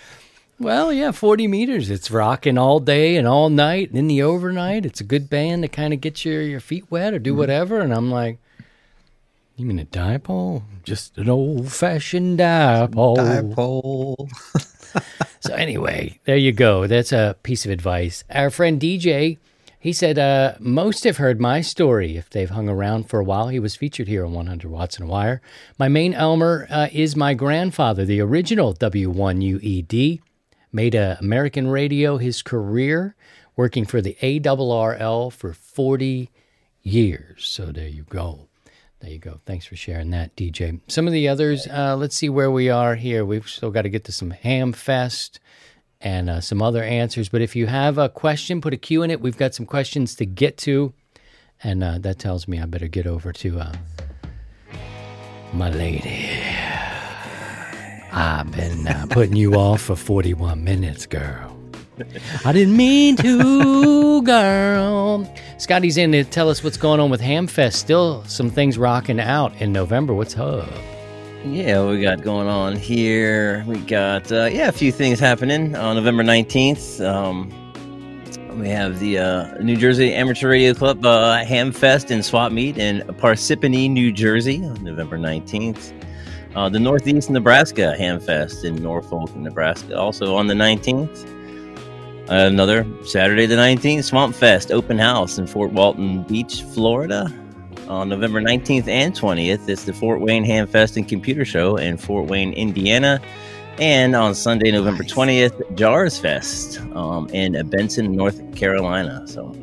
[SPEAKER 2] Well, yeah, 40 meters. It's rocking all day and all night. And in the overnight, it's a good band to kind of get your, your feet wet or
[SPEAKER 3] Mm-hmm.
[SPEAKER 2] do whatever. And I'm like, you mean a dipole? Just an old fashioned dipole.
[SPEAKER 3] dipole.
[SPEAKER 2] So anyway, there you go. That's a piece of advice. Our friend DJ, he said uh, most have heard my story if they've hung around for a while. He was featured here on 100 Watts and Wire. My main Elmer uh, is my grandfather, the original W1UED. Made American radio his career, working for the ARRL for 40 years. So there you go. There you go. Thanks for sharing that, DJ. Some of the others, uh, let's see where we are here. We've still got to get to some Ham Fest and uh, some other answers. But if you have a question, put a Q in it. We've got some questions to get to. And uh, that tells me I better get over to uh, my lady. I've been uh, putting you off for 41 minutes, girl. I didn't mean to, girl. Scotty's in to tell us what's going on with Hamfest. Still some things rocking out in November. What's up?
[SPEAKER 4] Yeah, we got going on here. We got uh, yeah, a few things happening on November nineteenth. Um, we have the uh, New Jersey Amateur Radio Club uh, Ham Fest and Swap Meet in Parsippany, New Jersey, on November nineteenth. Uh, the Northeast Nebraska Ham Fest in Norfolk, Nebraska, also on the nineteenth. Another Saturday the 19th, Swamp Fest Open House in Fort Walton Beach, Florida. On November 19th and 20th, it's the Fort Wayne Ham Fest and Computer Show in Fort Wayne, Indiana. And on Sunday, November 20th, Jars Fest um, in Benson, North Carolina. So,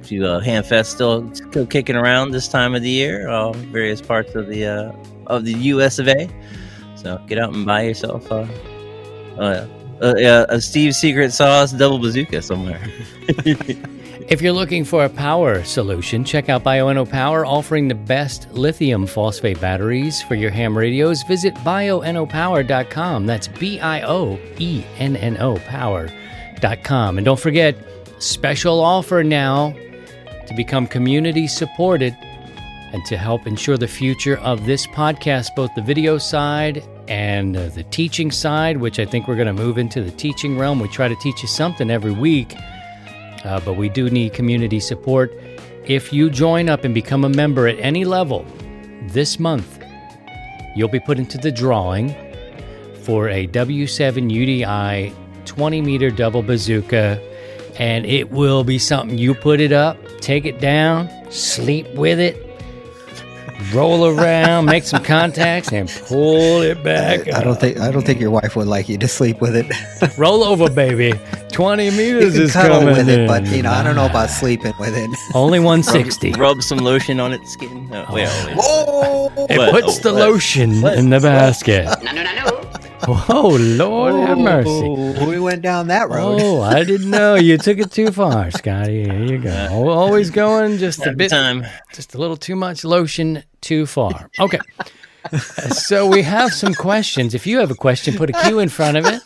[SPEAKER 4] a few uh, ham fests still, still kicking around this time of the year, uh, various parts of the uh, of the U.S. of A. So, get out and buy yourself uh, uh, uh, a Steve's Secret Sauce double bazooka somewhere.
[SPEAKER 2] If you're looking for a power solution, check out Bioenno Power, offering the best lithium phosphate batteries for your ham radios. Visit bioennopower.com. That's B I O E N N O power.com. And don't forget, special offer now to become community supported and to help ensure the future of this podcast, both the video side and uh, the teaching side, which I think we're going to move into the teaching realm. We try to teach you something every week uh, but we do need community support. If you join up and become a member at any level this month, you'll be put into the drawing for a W7 UDI 20 meter double bazooka, and it will be something you put it up, take it down, sleep with it. Roll around, make some contacts, and pull it back.
[SPEAKER 3] I don't think I don't think your wife would like you to sleep with it.
[SPEAKER 2] Roll over, baby. Twenty
[SPEAKER 3] you
[SPEAKER 2] meters
[SPEAKER 3] can
[SPEAKER 2] is
[SPEAKER 3] cuddle
[SPEAKER 2] coming
[SPEAKER 3] with it, but you know I don't know about sleeping with it.
[SPEAKER 2] Only 160.
[SPEAKER 4] Rub some lotion on its skin. Oh, wait, wait.
[SPEAKER 3] Oh,
[SPEAKER 2] It
[SPEAKER 4] What?
[SPEAKER 2] puts the
[SPEAKER 4] What?
[SPEAKER 2] lotion
[SPEAKER 4] What?
[SPEAKER 2] in the basket. Oh, Lord have oh, mercy.
[SPEAKER 3] Oh, we went down that road.
[SPEAKER 2] Oh, I didn't know you took it too far, Scotty. Here you go. Always going just a bit,
[SPEAKER 4] time.
[SPEAKER 2] just a little too much lotion too far. Okay. so we have some questions. If you have a question, put a Q in front of it.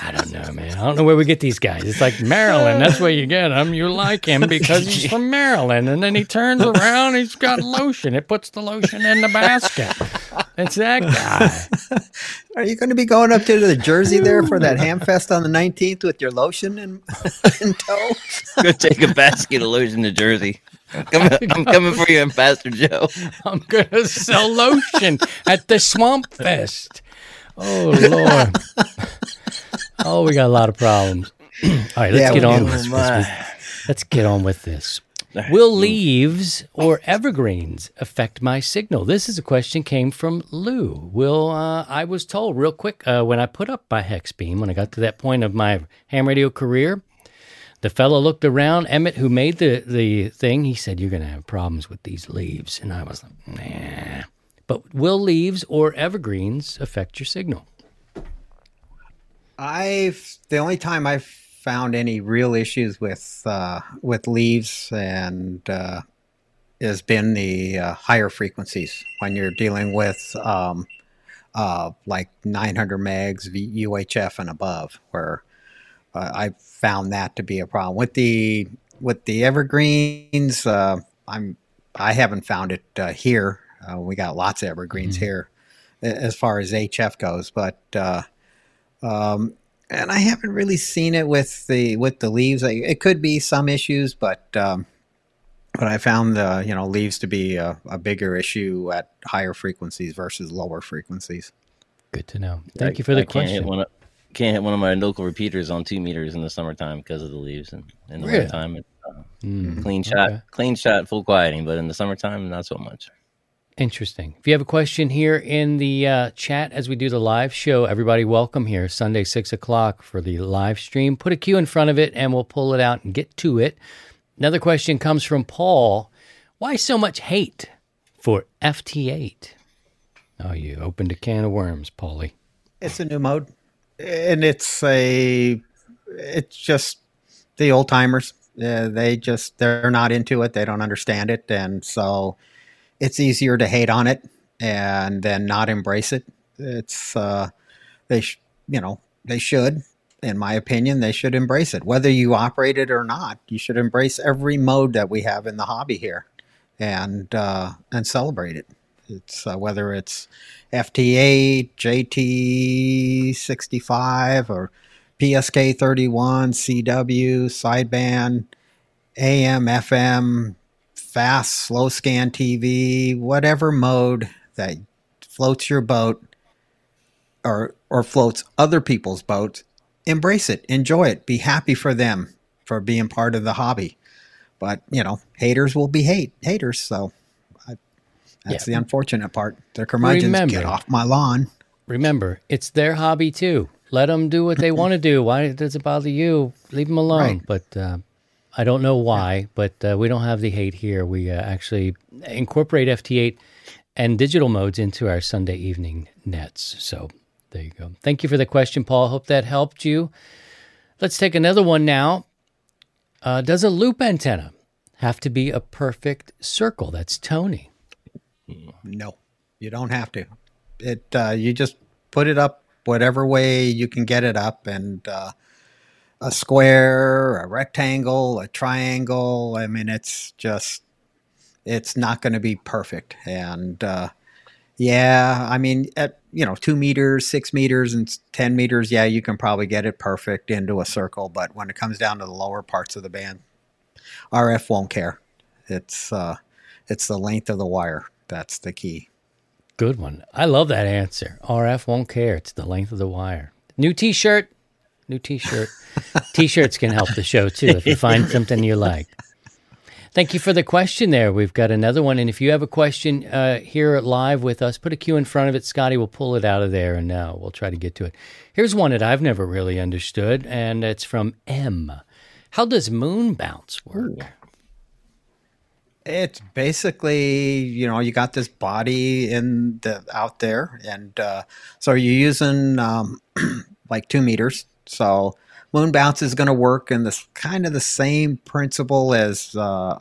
[SPEAKER 2] I don't know, man. I don't know where we get these guys. It's like Maryland. That's where you get him. You like him because he's from Maryland. And then he turns around, he's got lotion. It puts the lotion in the basket. It's that guy.
[SPEAKER 3] Are you going to be going up to the Jersey there for that ham fest on the 19th with your lotion in, in tow?
[SPEAKER 4] Go take a basket of lotion to Jersey. I'm coming, I'm coming for you, Pastor Joe.
[SPEAKER 2] I'm gonna sell lotion at the Swamp Fest. Oh Lord. Oh, we got a lot of problems. All right, let's
[SPEAKER 3] Yeah,
[SPEAKER 2] get on
[SPEAKER 3] do.
[SPEAKER 2] with
[SPEAKER 4] Oh,
[SPEAKER 2] this. Let's get on with this. Will leaves or evergreens affect my signal? This is a question came from Lou. Will uh, I was told real quick uh, when I put up my hex beam when I got to that point of my ham radio career, the fellow looked around. Emmett, who made the the thing, he said, "You're going to have problems with these leaves," and I was like, "Nah." But will leaves or evergreens affect your signal?
[SPEAKER 3] I've the only time I've found any real issues with uh, with leaves and uh, has been the uh, higher frequencies when you're dealing with um, uh, like 900 megs UHF and above, where uh, I found that to be a problem with the with the evergreens. Uh, I'm I haven't found it here. we got lots of evergreens mm-hmm. here as far as HF goes, but um, and I haven't really seen it with the with the leaves. It could be some issues, but um, but I found the you know leaves to be a, a, bigger issue at higher frequencies versus lower frequencies.
[SPEAKER 2] Good to know. Thank I, you for the I question.
[SPEAKER 4] Can't hit, of, can't hit, one of, my local repeaters on two meters in the summertime because of the leaves, and in the really? wintertime, it's, uh, mm, clean shot, okay. clean shot, full quieting. But in the summertime, not so much.
[SPEAKER 2] Interesting. If you have a question here in the uh, chat as we do the live show, everybody welcome here, Sunday, 6 o'clock for the live stream. Put a Q in front of it and we'll pull it out and get to it. Another question comes from Paul Why so much hate for FT8? Oh, you opened a can of worms, Paulie.
[SPEAKER 3] It's a new mode. And it's a, it's just the old timers. Uh, they just, they're not into it. They don't understand it. And so, it's easier to hate on it and then not embrace it. It's uh, they sh- you know they should, in my opinion, they should embrace it. Whether you operate it or not, you should embrace every mode that we have in the hobby here, and uh, and celebrate it. It's uh, whether it's FT8, JT65, or PSK31, CW, sideband, AM, FM, fast, slow scan TV, whatever mode that floats your boat or or floats other people's boats, embrace it, enjoy it, be happy for them for being part of the hobby. But you know, haters will be hate haters. So I, that's yeah. the unfortunate part. Their curmudgeons remember, get off my lawn.
[SPEAKER 2] Remember, it's their hobby too. Let them do what they want to do. Why does it bother you? Leave them alone. Right. But uh, I don't know why, but uh, we don't have the hate here. We uh, actually incorporate FT8 and digital modes into our Sunday evening nets. So there you go. Thank you for the question, Paul. Hope that helped you. Let's take another one now. Uh, does a loop antenna have to be a perfect circle? That's Tony.
[SPEAKER 3] No, you don't have to. It uh, you just put it up whatever way you can get it up, and uh, a square, a rectangle, a triangle. I mean, it's just, it's not going to be perfect. And uh, yeah, I mean, at, you know, two meters, six meters, and 10 meters, yeah, you can probably get it perfect into a circle. But when it comes down to the lower parts of the band, RF won't care. It's, uh, it's the length of the wire. That's the key.
[SPEAKER 2] Good one. I love that answer. RF won't care. It's the length of the wire. New t shirt, New T-shirt. T-shirts can help the show too if you find something you like. Thank you for the question there. We've got another one. And if you have a question uh, here live with us, put a Q in front of it. Scotty will pull it out of there and uh, we'll try to get to it. Here's one that I've never really understood, and it's from M. How does moon bounce work?
[SPEAKER 3] It's basically, you know, you got this body in the out there, and uh, so you're using um, like two meters so moon bounce is going to work in this kind of the same principle as uh,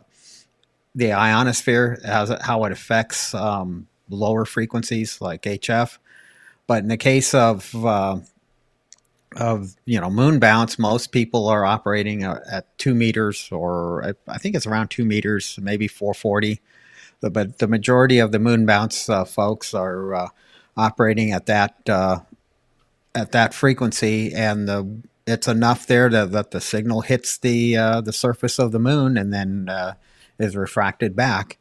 [SPEAKER 3] the ionosphere, as how it affects um, lower frequencies like HF. But in the case of uh, of you know moon bounce, most people are operating at two meters, or I think it's around two meters, maybe 440. But the majority of the moon bounce uh, folks are uh, operating at that uh, at that frequency, and the it's enough there to, that the signal hits the uh, the surface of the moon and then uh, is refracted back.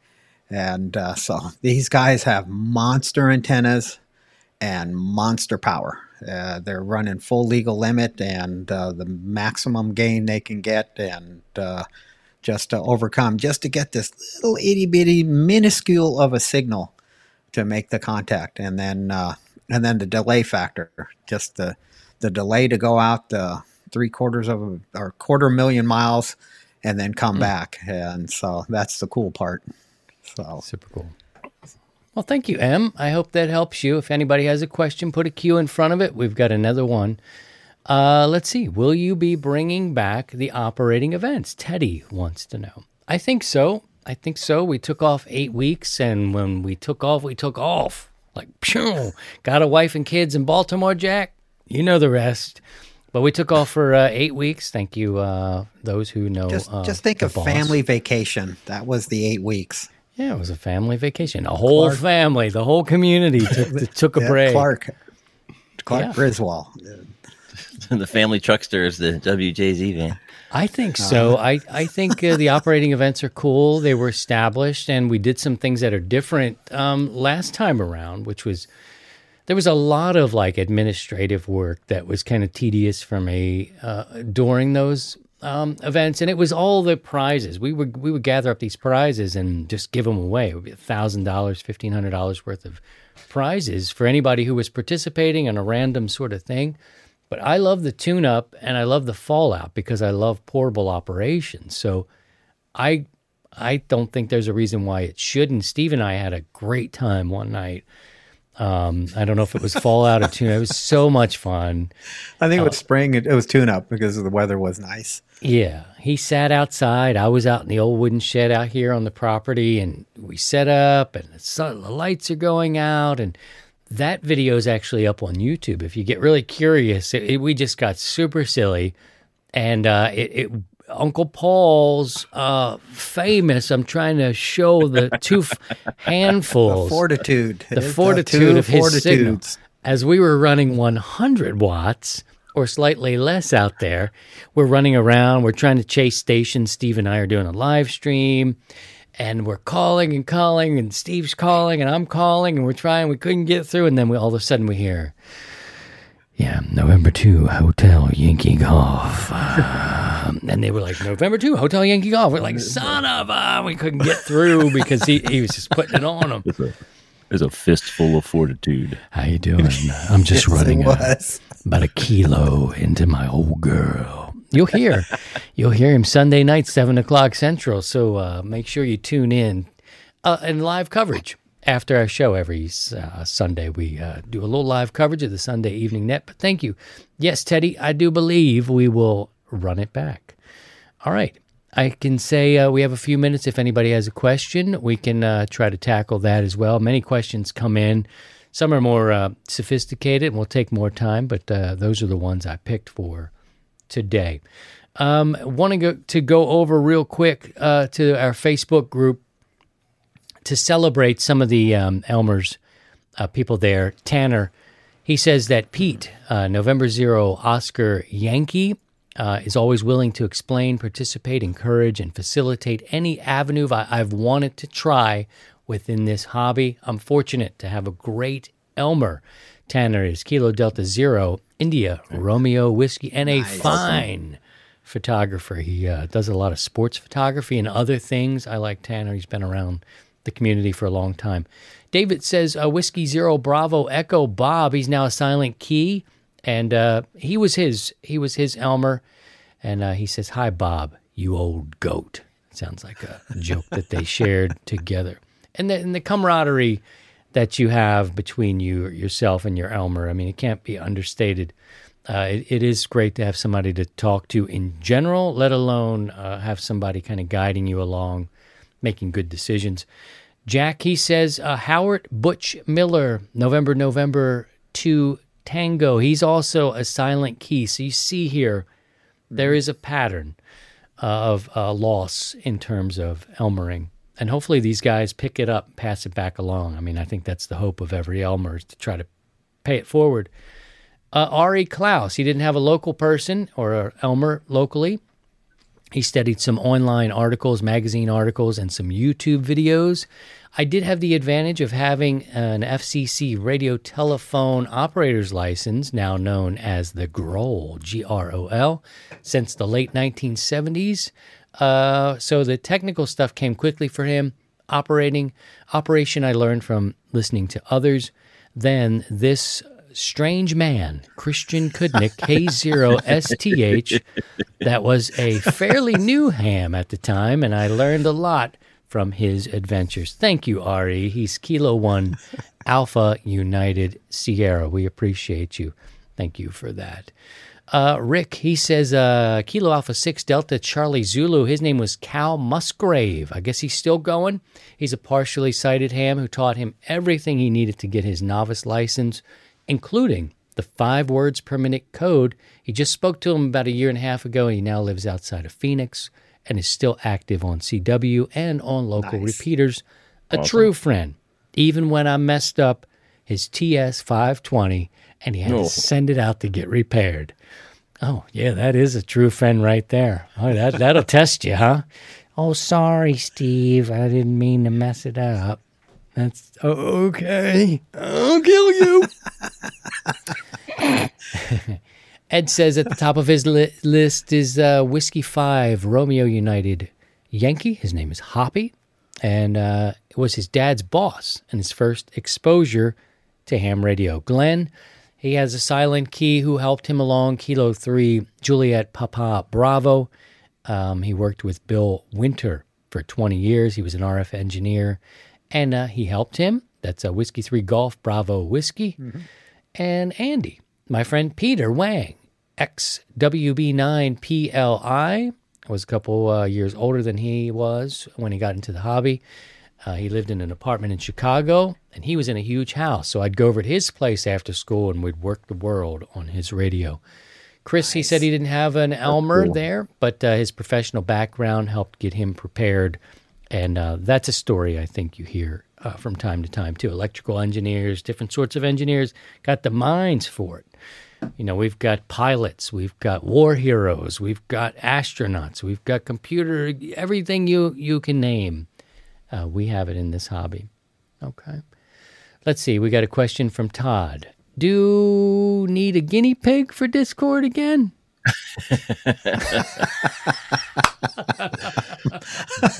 [SPEAKER 3] And uh, so these guys have monster antennas and monster power. Uh, they're running full legal limit and uh, the maximum gain they can get, and uh, just to overcome, just to get this little itty bitty minuscule of a signal to make the contact, and then and then the delay factor, just the the delay to go out the three quarters of a, or quarter million miles, and then come mm. back, and so that's the cool part. So
[SPEAKER 2] super cool. Well, thank you, Em. I hope that helps you. If anybody has a question, put a Q in front of it. We've got another one. Uh, let's see. Will you be bringing back the operating events? Teddy wants to know. I think so. I think so. We took off eight weeks, and when we took off, we took off. Like, phew, got a wife and kids in Baltimore, Jack. You know the rest. But we took off for uh, eight weeks. Thank you, uh, those who know.
[SPEAKER 3] Just,
[SPEAKER 2] uh,
[SPEAKER 3] just think of boss. family vacation. That was the eight weeks.
[SPEAKER 2] Yeah, it was a family vacation. A whole Clark. family, the whole community took took a yeah, break.
[SPEAKER 3] Clark, Clark yeah. Griswold.
[SPEAKER 4] the family truckster is the WJZ van.
[SPEAKER 2] I think so. I, I think uh, the operating events are cool. They were established, and we did some things that are different um, last time around, which was there was a lot of like administrative work that was kind of tedious for me uh, during those um, events, and it was all the prizes. We would we would gather up these prizes and just give them away. It would be thousand dollars, fifteen hundred dollars worth of prizes for anybody who was participating in a random sort of thing. But I love the tune up and I love the fallout because I love portable operations. So I I don't think there's a reason why it shouldn't. Steve and I had a great time one night um, I don't know if it was Fallout or Tune. Up. It was so much fun.
[SPEAKER 3] I think it was uh, spring. It, it was Tune Up because the weather was nice.
[SPEAKER 2] Yeah, he sat outside. I was out in the old wooden shed out here on the property, and we set up, and the, sun, the lights are going out, and that video is actually up on YouTube. If you get really curious, it, it, we just got super silly, and uh, it Uncle Paul's uh, famous. I'm trying to show the two f- handfuls,
[SPEAKER 3] the fortitude,
[SPEAKER 2] the fortitude of his signal. As we were running 100 watts or slightly less out there, we're running around. We're trying to chase stations. Steve and I are doing a live stream, and we're calling and calling, and Steve's calling, and I'm calling, and we're trying. We couldn't get through, and then we all of a sudden we hear. Yeah, November 2, Hotel Yankee Golf. Um, and they were like, November 2, Hotel Yankee Golf. We're like, son of a, we couldn't get through because he, he was just putting it on them.
[SPEAKER 5] It's a, a fistful of fortitude.
[SPEAKER 2] How you doing? I'm just yes, running a, about a kilo into my old girl. You'll hear, you'll hear him Sunday night, seven o'clock central. So uh, make sure you tune in uh, and live coverage after our show every uh, Sunday, we uh, do a little live coverage of the Sunday Evening Net. But thank you. Yes, Teddy, I do believe we will run it back. All right. I can say uh, we have a few minutes. If anybody has a question, we can uh, try to tackle that as well. Many questions come in. Some are more uh, sophisticated and will take more time, but those are the ones I picked for today. Um, Want to go to go over real quick to our Facebook group to celebrate some of the um, Elmer's uh, people there, Tanner, he says that Pete, uh, November Zero Oscar Yankee, uh, is always willing to explain, participate, encourage, and facilitate any avenue I've wanted to try within this hobby. I'm fortunate to have a great Elmer. Tanner is Kilo Delta Zero, India, Romeo Whiskey, and a nice. fine photographer. He uh, does a lot of sports photography and other things. I like Tanner. He's been around the community for a long time. David says uh, Whiskey Zero Bravo Echo Bob. He's now a silent key, and uh, he was his he was his Elmer, and uh, he says hi Bob, you old goat. sounds like a joke that they shared together, and the, and the camaraderie that you have between you yourself and your Elmer. I mean, it can't be understated. Uh, it, it is great to have somebody to talk to in general, let alone uh, have somebody kind of guiding you along making good decisions. Jack, he says, uh, Howard Butch Miller, November, November 2 Tango. He's also a silent key. So you see here, there is a pattern uh, of uh, loss in terms of Elmering. And hopefully these guys pick it up, pass it back along. I mean, I think that's the hope of every Elmer is to try to pay it forward. Uh, Ari Klaus, he didn't have a local person or Elmer locally. He studied some online articles, magazine articles, and some YouTube videos. I did have the advantage of having an FCC radio telephone operator's license, now known as the GROL, G R O L, since the late 1970s. Uh, so the technical stuff came quickly for him. Operating operation, I learned from listening to others. Then this strange man, Christian Cudnik, K0STH, that was a fairly new ham at the time, and I learned a lot from his adventures. Thank you, Ari. He's Kilo One Alpha United Sierra. We appreciate you. Thank you for that. Uh, Rick, he says uh, Kilo Alpha 6 Delta Charlie Zulu. His name was Cal Musgrave. I guess he's still going. He's a partially sighted ham who taught him everything he needed to get his novice license, including the five words per minute code. He just spoke to him about a year and a half ago, and he now lives outside of Phoenix and is still active on CW and on local
[SPEAKER 3] Nice.
[SPEAKER 2] repeaters. A true friend. Even when I messed up his TS 520 and he had
[SPEAKER 5] Oh.
[SPEAKER 2] to send it out to get repaired. Oh, yeah, that is a true friend right there. Oh, that, that'll test you, huh? Oh, sorry, Steve. I didn't mean to mess it up. That's oh, okay. I'll kill you. Ed says at the top of his li- list is uh, Whiskey 5, Romeo United Yankee. His name is Hoppy, and uh, it was his dad's boss and his first exposure to ham radio. Glenn, he has a silent key who helped him along. Kilo 3, Juliet Papa Bravo. Um, he worked with Bill Winter for 20 years. He was an RF engineer, and uh, he helped him. That's a Whiskey 3 Golf Bravo Whiskey. And Andy, my friend Peter Wang, XWB9PLI, was a couple uh, years older than he was when he got into the hobby. Uh, he lived in an apartment in Chicago, and he was in a huge house. So I'd go over to his place after school, and we'd work the world on his radio. Chris, he said he didn't have an Elmer there, but uh, his professional background helped get him prepared. And uh, that's a story I think you hear uh, from time to time, too. Electrical engineers, different sorts of engineers got the minds for it. You know, we've got pilots, we've got war heroes, we've got astronauts, we've got computer, everything you, you can name. Uh, we have it in this hobby. Okay. Let's see. We got a question from Todd. Do need a guinea pig for Discord again?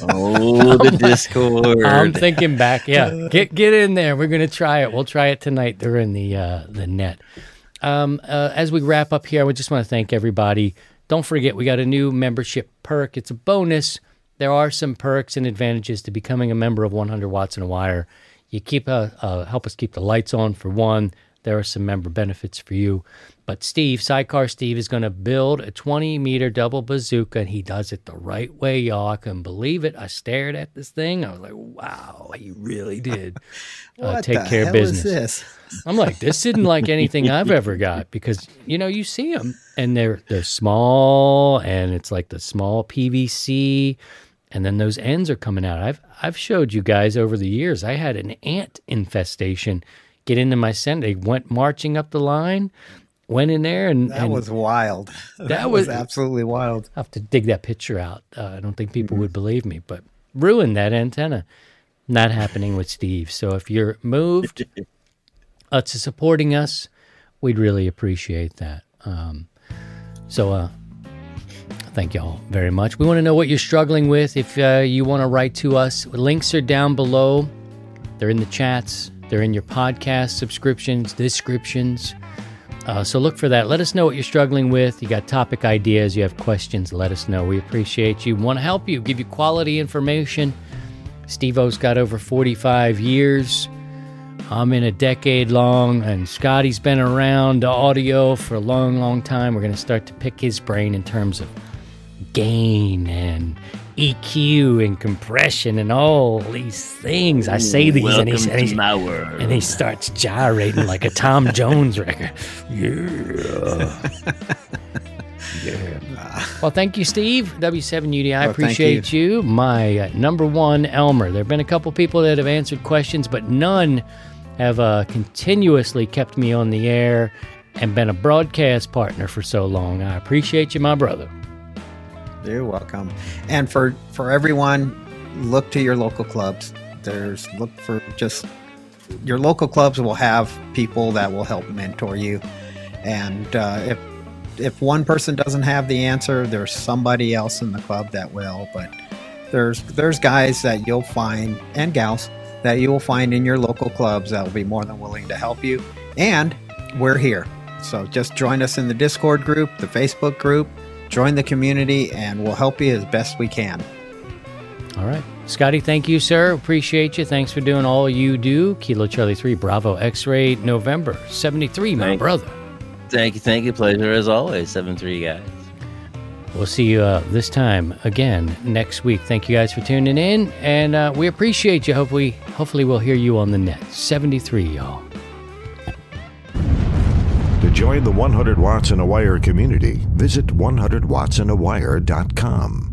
[SPEAKER 4] Oh, the Discord.
[SPEAKER 2] I'm thinking back. Yeah, get get in there. We're gonna try it. We'll try it tonight during the uh, the net. Um, uh, as we wrap up here, I would just want to thank everybody. Don't forget, we got a new membership perk. It's a bonus. There are some perks and advantages to becoming a member of 100 Watts and a Wire. You keep uh, uh, help us keep the lights on for one. There are some member benefits for you. But Steve, Sidecar Steve, is going to build a 20 meter double bazooka, and he does it the right way, y'all. I couldn't believe it. I stared at this thing. I was like, wow, he really did uh,
[SPEAKER 3] What
[SPEAKER 2] take
[SPEAKER 3] the
[SPEAKER 2] care of business.
[SPEAKER 3] this?
[SPEAKER 2] I'm like, this isn't like anything I've ever got because you know you see them and they're they're small and it's like the small PVC, and then those ends are coming out. I've I've showed you guys over the years. I had an ant infestation get into my center. They went marching up the line, went in there, and
[SPEAKER 3] That
[SPEAKER 2] and
[SPEAKER 3] was wild. That,
[SPEAKER 2] was-
[SPEAKER 3] was, absolutely wild.
[SPEAKER 2] I have to dig that picture out. Uh, I don't think people would believe me, but ruined that antenna. Not happening with Steve. So if you're moved uh, to supporting us, we'd really appreciate that. Um, so uh, thank y'all very much. We want to know what you're struggling with. If uh, you want to write to us, links are down below. They're in the chats. They're in your podcast subscriptions, descriptions. Uh, so look for that. Let us know what you're struggling with. You got topic ideas, you have questions, let us know. We appreciate you. Want to help you, give you quality information. Steve O's got over 45 years. I'm in a decade long, and Scotty's been around audio for a long, long time. We're going to start to pick his brain in terms of gain and EQ and compression and all these things. I say these, and, he's, and, he's,
[SPEAKER 5] my world.
[SPEAKER 2] and he starts gyrating like a Tom Jones record. Yeah. yeah. Well, thank you, Steve. W7UD. I
[SPEAKER 3] Oh,
[SPEAKER 2] appreciate you. My uh, number one Elmer. There have been a couple people that have answered questions, but none have uh, continuously kept me on the air and been a broadcast partner for so long. I appreciate you, my brother.
[SPEAKER 3] You're welcome. And for for everyone, look to your local clubs. There's look for just your local clubs will have people that will help mentor you. And uh, if if one person doesn't have the answer, there's somebody else in the club that will. But there's there's guys that you'll find and gals that you will find in your local clubs that will be more than willing to help you. And we're here. So just join us in the Discord group, the Facebook group, join the community, and we'll help you as best we can.
[SPEAKER 2] All right. Scotty, thank you, sir. Appreciate you. Thanks for doing all you do. Kilo Charlie 3, Bravo X ray, November 73, my
[SPEAKER 4] Thank-
[SPEAKER 2] brother.
[SPEAKER 4] Thank you, thank you. Pleasure as always. 73 guys.
[SPEAKER 2] We'll see you uh, this time again next week. Thank you guys for tuning in, and uh, we appreciate you. Hopefully, hopefully we'll hear you on the net. 73, y'all.
[SPEAKER 1] Join the 100 Watts in a Wire community, visit 100wattsinawire.com.